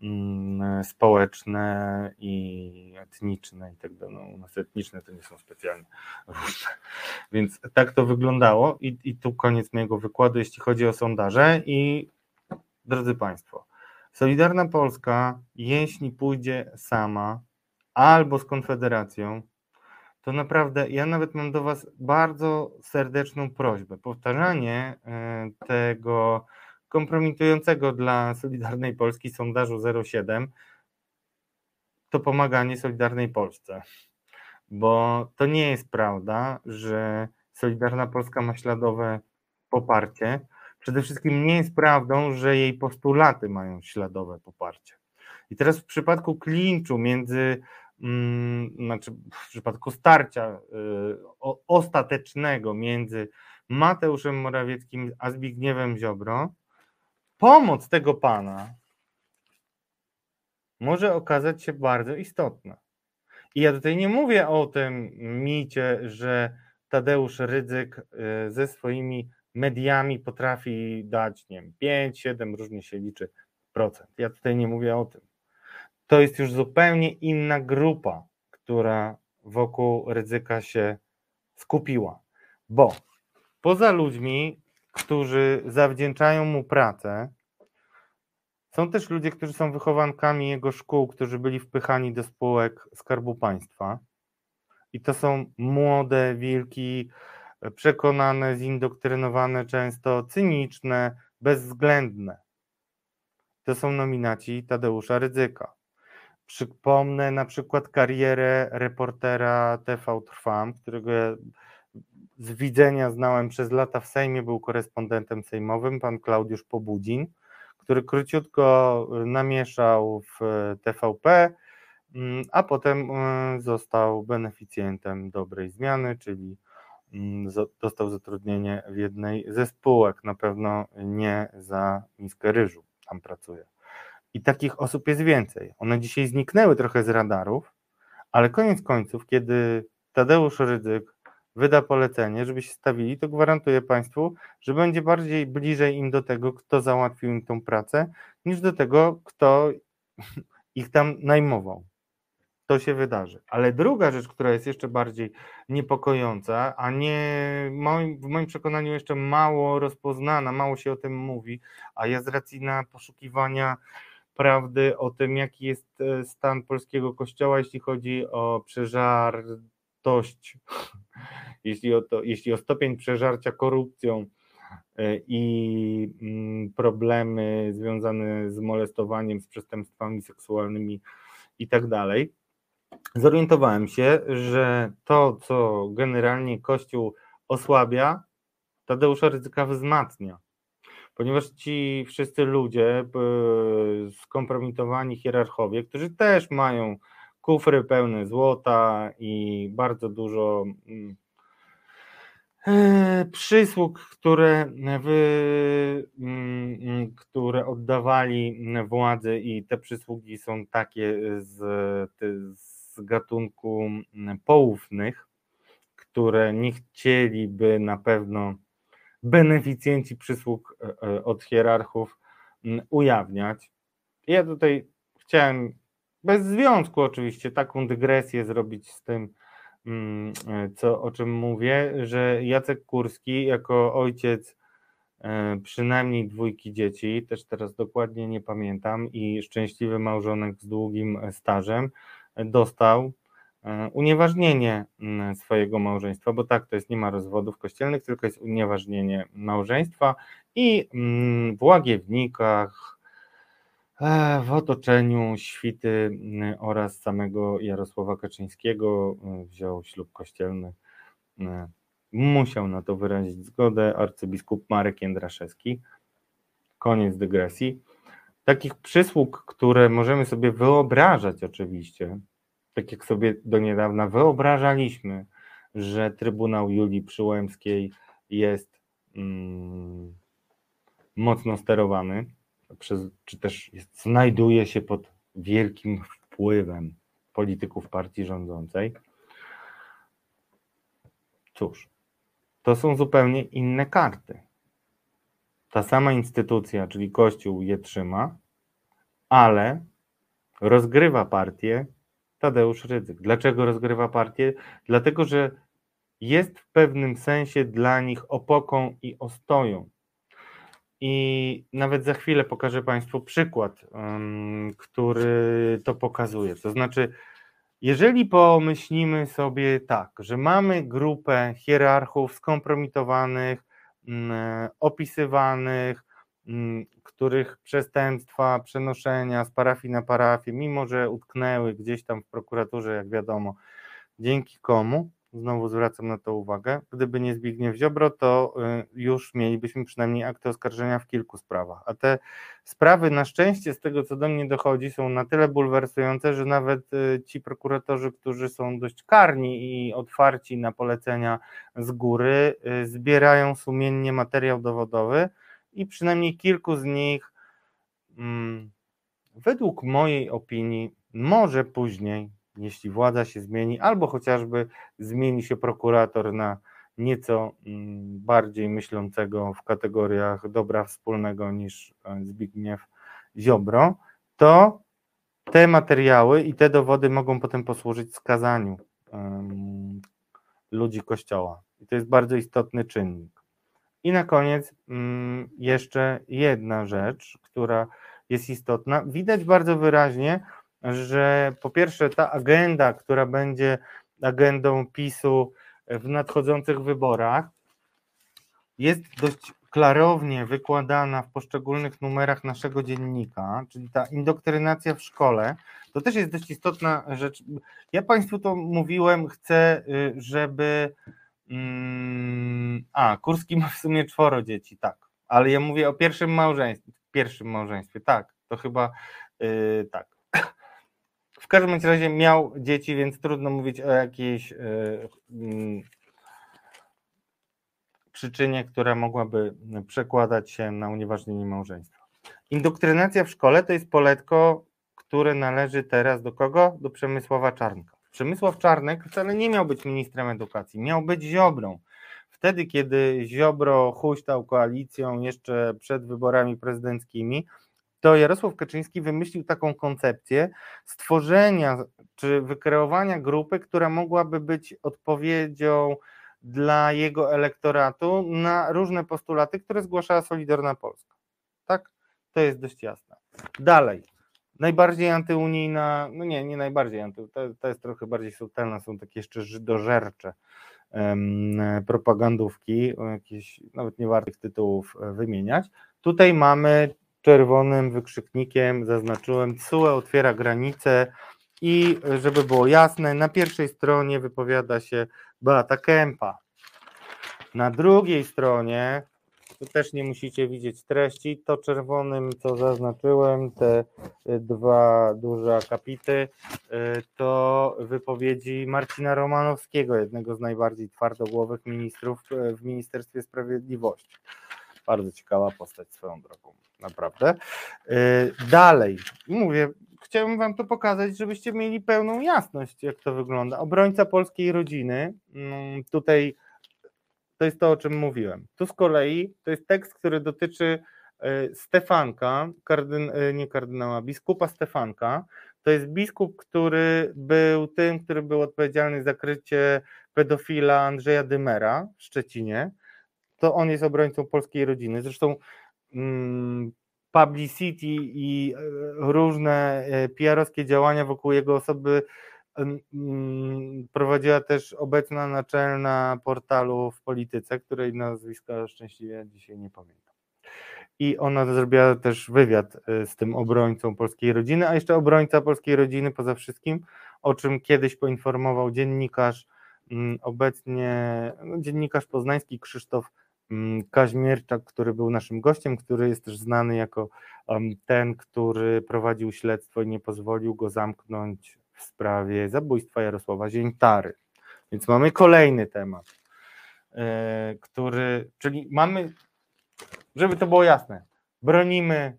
mm, społeczne i etniczne i tak dalej. No, u nas etniczne to nie są specjalnie różne. Więc tak to wyglądało i, i tu koniec mojego wykładu, jeśli chodzi o sondaże i drodzy Państwo, Solidarna Polska, jeśli pójdzie sama albo z Konfederacją, to naprawdę ja nawet mam do Was bardzo serdeczną prośbę. Powtarzanie e, tego kompromitującego dla Solidarnej Polski sondażu 07 to pomaganie Solidarnej Polsce. Bo to nie jest prawda, że Solidarna Polska ma śladowe poparcie. Przede wszystkim nie jest prawdą, że jej postulaty mają śladowe poparcie. I teraz w przypadku klinczu między, mm, znaczy w przypadku starcia y, ostatecznego między Mateuszem Morawieckim a Zbigniewem Ziobro, pomoc tego pana może okazać się bardzo istotna. I ja tutaj nie mówię o tym micie, że Tadeusz Rydzyk y, ze swoimi mediami potrafi dać, nie wiem, 5, 7, różnie się liczy, Ja tutaj nie mówię o tym. To jest już zupełnie inna grupa, która wokół ryzyka się skupiła, bo poza ludźmi, którzy zawdzięczają mu pracę, są też ludzie, którzy są wychowankami jego szkół, którzy byli wpychani do spółek Skarbu Państwa. I to są młode wilki, przekonane, zindoktrynowane, często cyniczne, bezwzględne. To są nominaci Tadeusza Rydzyka. Przypomnę na przykład karierę reportera TV Trwam, którego ja z widzenia znałem przez lata w Sejmie, był korespondentem sejmowym, pan Klaudiusz Pobudzin, który króciutko namieszał w TVP, mm, a potem mm, został beneficjentem dobrej zmiany, czyli mm, dostał zatrudnienie w jednej ze spółek, na pewno nie za miskę ryżu tam pracuje. I takich osób jest więcej. One dzisiaj zniknęły trochę z radarów, ale koniec końców, kiedy Tadeusz Rydzyk wyda polecenie, żeby się stawili, to gwarantuję Państwu, że będzie bardziej bliżej im do tego, kto załatwił im tą pracę, niż do tego, kto ich tam najmował. To się wydarzy. Ale druga rzecz, która jest jeszcze bardziej niepokojąca, a nie w moim przekonaniu jeszcze mało rozpoznana, mało się o tym mówi, a ja z racji na poszukiwania prawdy o tym, jaki jest e, stan polskiego kościoła, jeśli chodzi o przeżartość, jeśli o, to, jeśli o stopień przeżarcia korupcją e, i mm, problemy związane z molestowaniem, z przestępstwami seksualnymi i tak dalej, zorientowałem się, że to, co generalnie Kościół osłabia, Tadeusza Ryzyka wzmacnia. Ponieważ ci wszyscy ludzie, skompromitowani hierarchowie, którzy też mają kufry pełne złota i bardzo dużo mm, e, przysług, które, wy, mm, które oddawali władzy i te przysługi są takie z, z gatunku poufnych, które nie chcieliby na pewno beneficjenci przysług e, e, od hierarchów ujawniać. Ja tutaj chciałem bez związku oczywiście taką dygresję zrobić z tym, e, co, o czym mówię, że Jacek Kurski jako ojciec przynajmniej dwójki dzieci, też teraz dokładnie nie pamiętam, i szczęśliwy małżonek z długim stażem, dostał E, unieważnienie mm, swojego małżeństwa, bo tak to jest, nie ma rozwodów kościelnych, tylko jest unieważnienie małżeństwa i mm, w Łagiewnikach, e, w otoczeniu świty mm, oraz samego Jarosława Kaczyńskiego e, wziął ślub kościelny. Musiał na to wyrazić zgodę arcybiskup Marek Jędraszewski. Koniec dygresji. Takich przysług, które możemy sobie wyobrażać oczywiście, tak jak sobie do niedawna wyobrażaliśmy, że Trybunał Julii Przyłębskiej jest mm, mocno sterowany, przez, czy też znajduje się pod wielkim wpływem polityków partii rządzącej. Cóż, to są zupełnie inne karty. Ta sama instytucja, czyli Kościół je trzyma, ale rozgrywa partię Tadeusz Rydzyk. Dlaczego rozgrywa partię? Dlatego, że jest w pewnym sensie dla nich opoką i ostoją. I nawet za chwilę pokażę Państwu przykład, który to pokazuje. To znaczy, jeżeli pomyślimy sobie tak, że mamy grupę hierarchów skompromitowanych, um, opisywanych, um, których przestępstwa przenoszenia z parafii na parafię, mimo że utknęły gdzieś tam w prokuraturze, jak wiadomo, dzięki komu, znowu zwracam na to uwagę, gdyby nie Zbigniew Ziobro, to y, już mielibyśmy przynajmniej akty oskarżenia w kilku sprawach, a te sprawy na szczęście z tego, co do mnie dochodzi, są na tyle bulwersujące, że nawet y, ci prokuratorzy, którzy są dość karni i otwarci na polecenia z góry, y, zbierają sumiennie materiał dowodowy, i przynajmniej kilku z nich, mm, według mojej opinii, może później, jeśli władza się zmieni, albo chociażby zmieni się prokurator na nieco mm, bardziej myślącego w kategoriach dobra wspólnego niż e, Zbigniew Ziobro, to te materiały i te dowody mogą potem posłużyć skazaniu ludzi Kościoła. I to jest bardzo istotny czynnik. I na koniec um, jeszcze jedna rzecz, która jest istotna. Widać bardzo wyraźnie, że po pierwsze ta agenda, która będzie agendą PiSu w nadchodzących wyborach, jest dość klarownie wykładana w poszczególnych numerach naszego dziennika, czyli ta indoktrynacja w szkole, to też jest dość istotna rzecz. Ja Państwu to mówiłem, chcę, y, żeby. Mm, a, Kurski ma w sumie czworo dzieci, tak, ale ja mówię o pierwszym małżeństwie. Pierwszym małżeństwie, tak, to chyba yy, tak. W każdym razie miał dzieci, więc trudno mówić o jakiejś. Yy, przyczynie, która mogłaby przekładać się na unieważnienie małżeństwa. Indokrynacja w szkole to jest poletko, które należy teraz do kogo? Do Przemysława Czarnka. Przemysław Czarnek wcale nie miał być ministrem edukacji, miał być Ziobrą. Wtedy, kiedy Ziobro huśtał koalicją jeszcze przed wyborami prezydenckimi, to Jarosław Kaczyński wymyślił taką koncepcję stworzenia czy wykreowania grupy, która mogłaby być odpowiedzią dla jego elektoratu na różne postulaty, które zgłaszała Solidarna Polska. Tak? To jest dość jasne. Dalej. Najbardziej antyunijna, no nie, nie najbardziej anty, to, to jest trochę bardziej subtelne, są takie jeszcze żydożercze um, propagandówki, jakieś, nawet nie wartych tytułów e, wymieniać. Tutaj mamy czerwonym wykrzyknikiem, zaznaczyłem, CUE otwiera granice i żeby było jasne, na pierwszej stronie wypowiada się Beata Kępa. Na drugiej stronie, tu też nie musicie widzieć treści, to czerwonym, co zaznaczyłem, te y, dwa duże akapity, y, to wypowiedzi Marcina Romanowskiego, jednego z najbardziej twardogłowych ministrów w Ministerstwie Sprawiedliwości. Bardzo ciekawa postać swoją drogą, naprawdę. Dalej, mówię, chciałbym Wam to pokazać, żebyście mieli pełną jasność, jak to wygląda. Obrońca polskiej rodziny, mm, tutaj to jest to, o czym mówiłem. Tu z kolei to jest tekst, który dotyczy e, Stefanka, kardyn, e, nie kardynała, biskupa Stefanka. To jest biskup, który był tym, który był odpowiedzialny za krycie pedofila Andrzeja Dymera w Szczecinie. To on jest obrońcą polskiej rodziny. Zresztą publicity i e, różne e, PR-owskie działania wokół jego osoby mm, prowadziła też obecna naczelna portalu w polityce, której nazwiska szczęśliwie dzisiaj nie pamiętam. I ona zrobiła też wywiad e, z tym obrońcą polskiej rodziny, a jeszcze obrońca polskiej rodziny poza wszystkim, o czym kiedyś poinformował dziennikarz, mm, obecnie no, dziennikarz poznański Krzysztof Mm, Kaźmierczak, który był naszym gościem, który jest też znany jako ten, który prowadził śledztwo i nie pozwolił go zamknąć w sprawie zabójstwa Jarosława Ziętary. Więc mamy kolejny temat, e, który, czyli mamy, żeby to było jasne, bronimy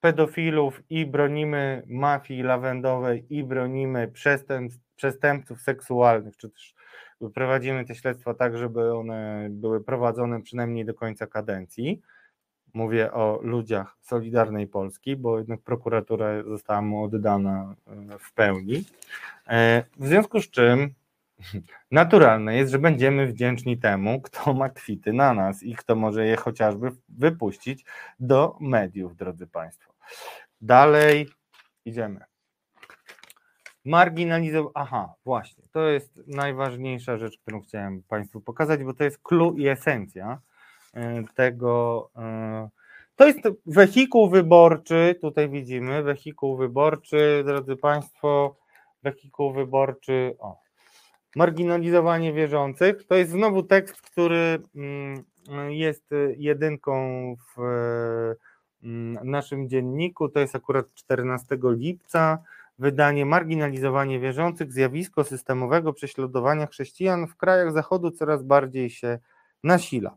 pedofilów i bronimy mafii lawendowej i bronimy przestępstw, przestępców seksualnych, czy też prowadzimy te śledztwa tak, żeby one były prowadzone przynajmniej do końca kadencji. Mówię o ludziach Solidarnej Polski, bo jednak prokuratura została mu oddana e, w pełni. E, w związku z czym naturalne jest, że będziemy wdzięczni temu, kto ma kwity na nas i kto może je chociażby wypuścić do mediów, drodzy Państwo. Dalej idziemy. Marginalizować. Aha, właśnie. To jest najważniejsza rzecz, którą chciałem Państwu pokazać, bo to jest clue i esencja e, tego. E, to jest wehikuł wyborczy. Tutaj widzimy wehikuł wyborczy, drodzy Państwo. Wehikuł wyborczy. O, marginalizowanie wierzących. To jest znowu tekst, który mm, jest jedynką w mm, naszym dzienniku. To jest akurat 14 lipca wydanie Marginalizowanie wierzących, zjawisko systemowego prześladowania chrześcijan w krajach Zachodu coraz bardziej się nasila.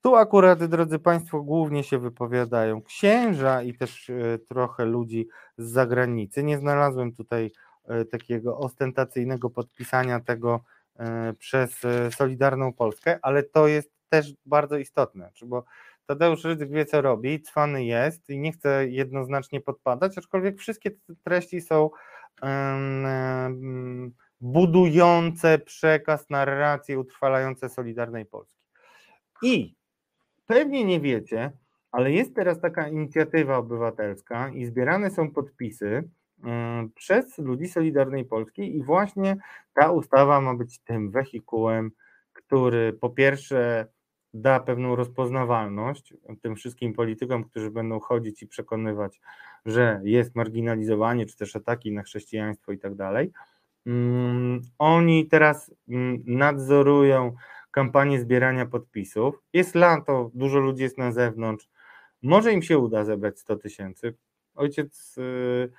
Tu akurat, drodzy Państwo, głównie się wypowiadają księża i też e, trochę ludzi z zagranicy. Nie znalazłem tutaj e, takiego ostentacyjnego podpisania tego e, przez Solidarną Polskę, ale to jest też bardzo istotne, bo Tadeusz Rydzyk wie, co robi, cwany jest i nie chce jednoznacznie podpadać, aczkolwiek wszystkie te treści są um, budujące przekaz, narracje utrwalające Solidarnej Polski. I pewnie nie wiecie, ale jest teraz taka inicjatywa obywatelska i zbierane są podpisy przez ludzi Solidarnej Polski i właśnie ta ustawa ma być tym wehikułem, który po pierwsze da pewną rozpoznawalność tym wszystkim politykom, którzy będą chodzić i przekonywać, że jest marginalizowanie, czy też ataki na chrześcijaństwo i tak dalej. Mm, oni teraz mm, nadzorują kampanię zbierania podpisów. Jest lato, dużo ludzi jest na zewnątrz. Może im się uda zebrać 100 tysięcy. Ojciec y,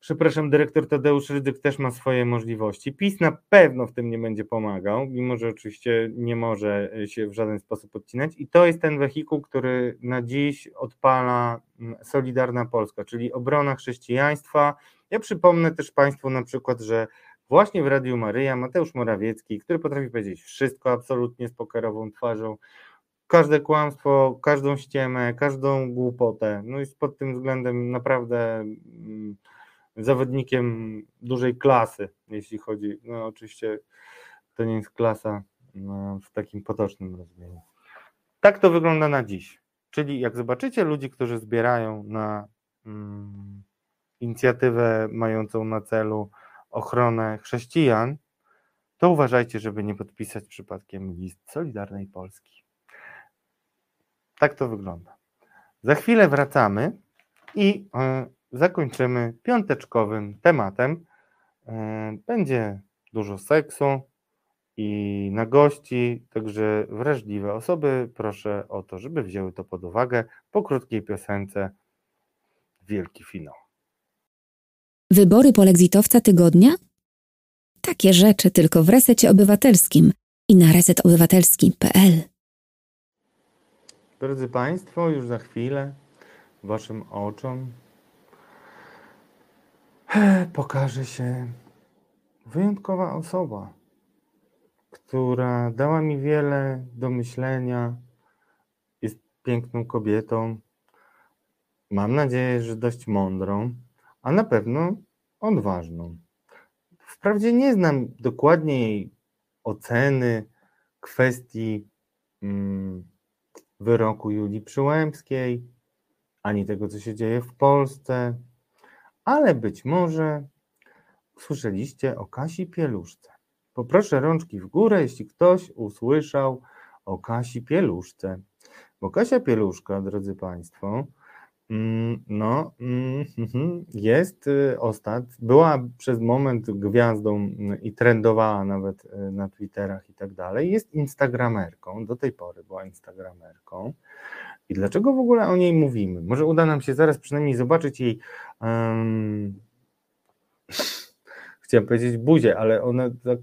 Przepraszam, dyrektor Tadeusz Rydzyk też ma swoje możliwości. PiS na pewno w tym nie będzie pomagał, mimo że oczywiście nie może się w żaden sposób odcinać. I to jest ten wehikuł, który na dziś odpala Solidarna Polska, czyli obrona chrześcijaństwa. Ja przypomnę też Państwu na przykład, że właśnie w Radiu Maryja Mateusz Morawiecki, który potrafi powiedzieć wszystko absolutnie z pokerową twarzą, każde kłamstwo, każdą ściemę, każdą głupotę. No jest pod tym względem naprawdę zawodnikiem dużej klasy, jeśli chodzi, no oczywiście to nie jest klasa no, w takim potocznym rozumieniu. Tak to wygląda na dziś. Czyli jak zobaczycie ludzi, którzy zbierają na mm, inicjatywę mającą na celu ochronę chrześcijan, to uważajcie, żeby nie podpisać przypadkiem list Solidarnej Polski. Tak to wygląda. Za chwilę wracamy i e, zakończymy piąteczkowym tematem. E, będzie dużo seksu i na gości, także wrażliwe osoby proszę o to, żeby wzięły to pod uwagę po krótkiej piosence Wielki finał. Wybory polexitowca tygodnia? Takie rzeczy tylko w resecie obywatelskim i na resetobywatelski.pl. Drodzy Państwo, już za chwilę Waszym oczom pokaże się wyjątkowa osoba, która dała mi wiele do myślenia. Jest piękną kobietą. Mam nadzieję, że dość mądrą, a na pewno odważną. Wprawdzie nie znam dokładnie jej oceny kwestii mm, wyroku Julii Przyłębskiej, ani tego, co się dzieje w Polsce, ale być może usłyszeliście o Kasi Pieluszce. Poproszę rączki w górę, jeśli ktoś usłyszał o Kasi Pieluszce. Bo Kasia Pieluszka, drodzy Państwo, mm, no, mm, jest y, ostat, była przez moment gwiazdą mm, i trendowała nawet y, na Twitterach i tak dalej. Jest Instagramerką, do tej pory była Instagramerką. I dlaczego w ogóle o niej mówimy? Może uda nam się zaraz przynajmniej zobaczyć jej. Um, chciałem powiedzieć buzię, ale ona tak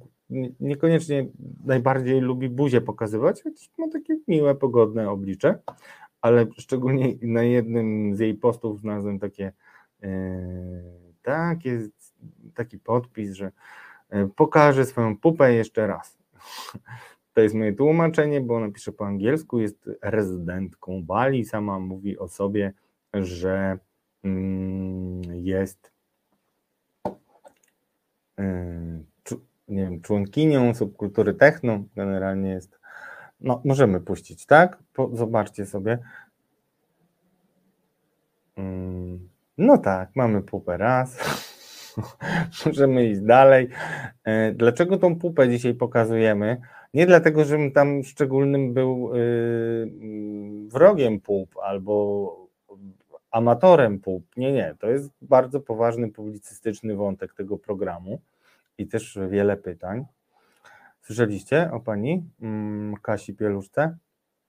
niekoniecznie najbardziej lubi buzię pokazywać, choć ma takie miłe, pogodne oblicze, ale szczególnie na jednym z jej postów znalazłem takie, e, takie taki podpis, że e, pokażę swoją pupę jeszcze raz. To jest moje tłumaczenie, bo ona pisze po angielsku, jest rezydentką Bali, sama mówi o sobie, że mm, jest y, nie wiem, członkinią subkultury techno, generalnie jest, no możemy puścić, tak? zobaczcie sobie. Mm, no tak, mamy pupę raz. możemy iść dalej. E, dlaczego tą pupę dzisiaj pokazujemy? Nie dlatego, żebym tam szczególnym był y, wrogiem PUP albo amatorem PUP. Nie, nie. To jest bardzo poważny publicystyczny wątek tego programu i też wiele pytań. Słyszeliście o pani mm, Kasi Pieluszce?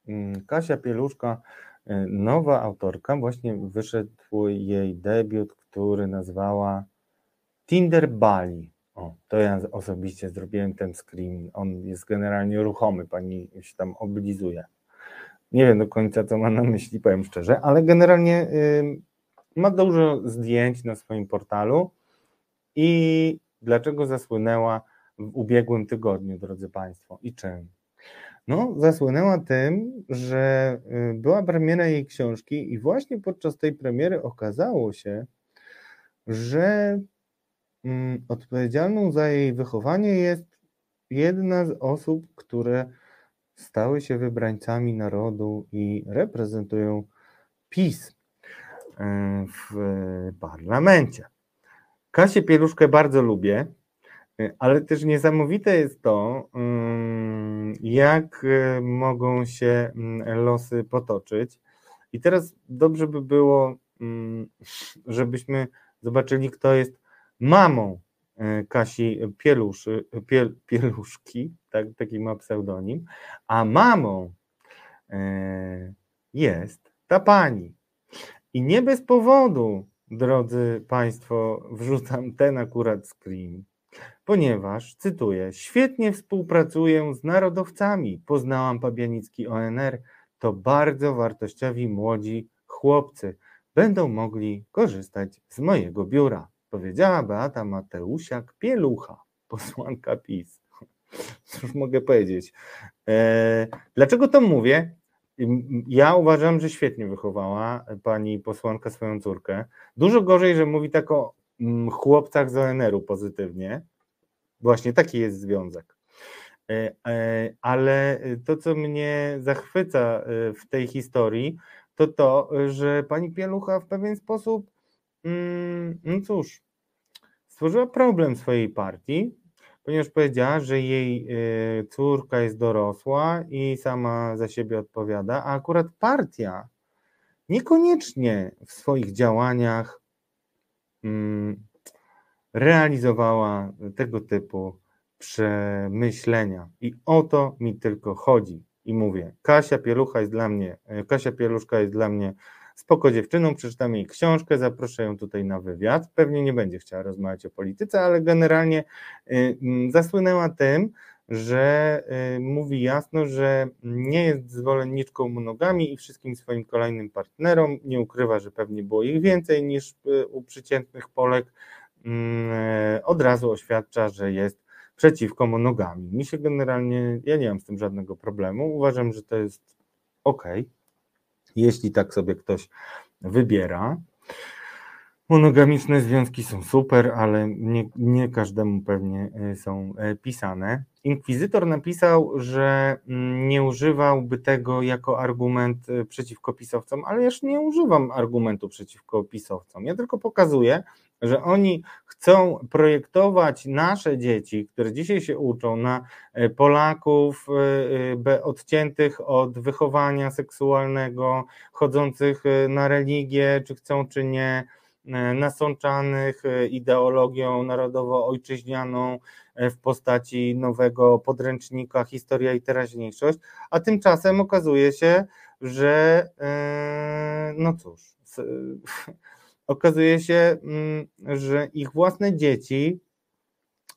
Mm, Kasia Pieluszka, y, nowa autorka, właśnie wyszedł jej debiut, który nazwała Tinder Bali. O, to ja osobiście zrobiłem ten screen. On jest generalnie ruchomy, pani się tam oblizuje. Nie wiem do końca, co ma na myśli, powiem szczerze, ale generalnie y, ma dużo zdjęć na swoim portalu. I dlaczego zasłynęła w ubiegłym tygodniu, drodzy Państwo? I czym? No, zasłynęła tym, że y, była premiera jej książki i właśnie podczas tej premiery okazało się, że odpowiedzialną za jej wychowanie jest jedna z osób, które stały się wybrańcami narodu i reprezentują PiS y, w parlamencie. Kasię Pieluszkę bardzo lubię. Y, ale też niesamowite jest to, mm, jak y, mogą się mm, losy potoczyć. I teraz dobrze by było, mm, żebyśmy zobaczyli, kto jest mamą y, Kasi Pieluszy, Piel, Pieluszki, tak, taki ma pseudonim, a mamą jest ta pani. I nie bez powodu, drodzy Państwo, wrzucam ten akurat screen ponieważ, cytuję, świetnie współpracuję z narodowcami, poznałam Pabianicki ONR, to bardzo wartościowi młodzi chłopcy, będą mogli korzystać z mojego biura, powiedziała Beata Mateusiak-Pielucha, posłanka PiS. Cóż mogę powiedzieć? E, dlaczego to mówię? Ja uważam, że świetnie wychowała pani posłanka swoją córkę. Dużo gorzej, że mówi tak o chłopcach z ONR-u pozytywnie, Właśnie taki jest związek. E, e, ale to, co mnie zachwyca w tej historii, to to, że pani Pielucha w pewien sposób, mm, no cóż, stworzyła problem swojej partii, ponieważ powiedziała, że jej córka jest dorosła i sama za siebie odpowiada, a akurat partia niekoniecznie w swoich działaniach mm, realizowała tego typu przemyślenia. I o to mi tylko chodzi. I mówię, Kasia Pielucha jest dla mnie, Kasia Pieluszka jest dla mnie spoko dziewczyną, przeczytam jej książkę, zaproszę ją tutaj na wywiad. Pewnie nie będzie chciała rozmawiać o polityce, ale generalnie y, mm, zasłynęła tym, że y, mówi jasno, że nie jest zwolenniczką monogami i wszystkim swoim kolejnym partnerom. Nie ukrywa, że pewnie było ich więcej niż y, u przeciętnych Polek, Mm, od razu oświadcza, że jest przeciwko monogami. Mi się generalnie, ja nie mam z tym żadnego problemu. Uważam, że to jest ok, jeśli tak sobie ktoś wybiera. Monogamiczne związki są super, ale nie, nie każdemu pewnie e, są e, pisane. Inkwizytor napisał, że nie używałby tego jako argument przeciwko pisowcom, ale ja już nie używam argumentu przeciwko pisowcom. Ja tylko pokazuję, że oni chcą projektować nasze dzieci, które dzisiaj się uczą, na e, Polaków e, odciętych od wychowania seksualnego, chodzących na religię, czy chcą, czy nie, nasączanych ideologią narodowo-ojczyźnianą w postaci nowego podręcznika Historia i teraźniejszość, a tymczasem okazuje się, że no cóż, okazuje się, mm, że ich własne dzieci,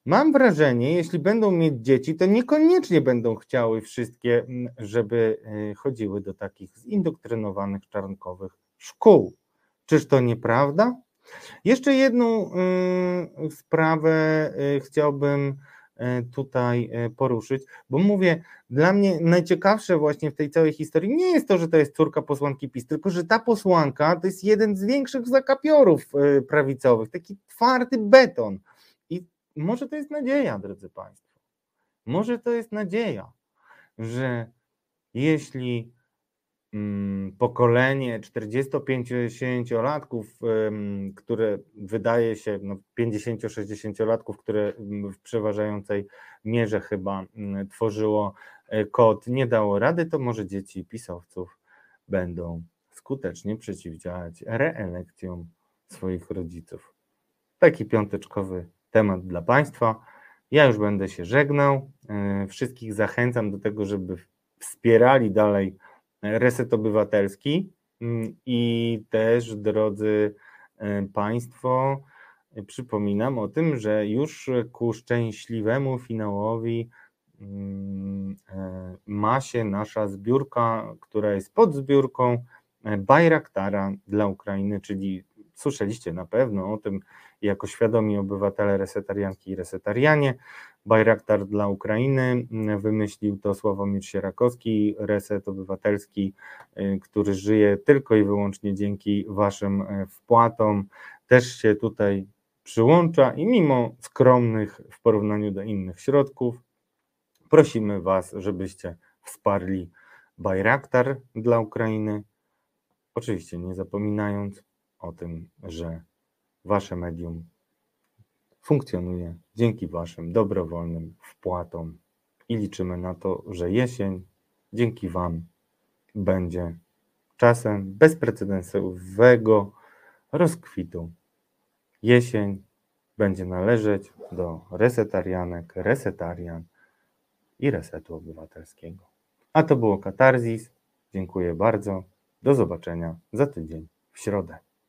mam wrażenie, jeśli będą mieć dzieci, to niekoniecznie będą chciały wszystkie, mm, żeby chodziły do takich zindoktrynowanych czarnkowych szkół. Czyż to nieprawda? Jeszcze jedną y, sprawę y, chciałbym E, tutaj e, poruszyć, bo mówię, dla mnie najciekawsze właśnie w tej całej historii nie jest to, że to jest córka posłanki PiS, tylko że ta posłanka to jest jeden z większych zakapiorów prawicowych, taki twardy beton. I może to jest nadzieja, drodzy Państwo, może to jest nadzieja, że jeśli Mm, pokolenie 45-latków, które wydaje się, no 50-60-latków, które w przeważającej mierze chyba mm, tworzyło e, kod, nie dało rady, to może dzieci pisowców będą skutecznie przeciwdziałać reelekcjom swoich rodziców. Taki piąteczkowy temat dla Państwa. Ja już będę się żegnał. E, wszystkich zachęcam do tego, żeby wspierali dalej Reset Obywatelski. Mm, i też, drodzy e, Państwo, przypominam o tym, że już ku szczęśliwemu finałowi mm, e, ma się nasza zbiórka, która jest pod zbiórką e, Bajraktara dla Ukrainy, czyli słyszeliście na pewno o tym jako świadomi obywatele resetarianki i resetarianie. Bajraktar dla Ukrainy wymyślił to Sławomir Sierakowski, reset obywatelski, y, który żyje tylko i wyłącznie dzięki waszym y, wpłatom. Też się tutaj przyłącza i mimo skromnych w porównaniu do innych środków, prosimy was, żebyście wsparli Bajraktar dla Ukrainy. Oczywiście nie zapominając o tym, że wasze medium funkcjonuje dzięki waszym dobrowolnym wpłatom i liczymy na to, że jesień dzięki wam będzie czasem bezprecedensowego rozkwitu. Jesień będzie należeć do resetarianek, resetarian i resetu obywatelskiego. A to było Katarzis. Dziękuję bardzo. Do zobaczenia za tydzień w środę.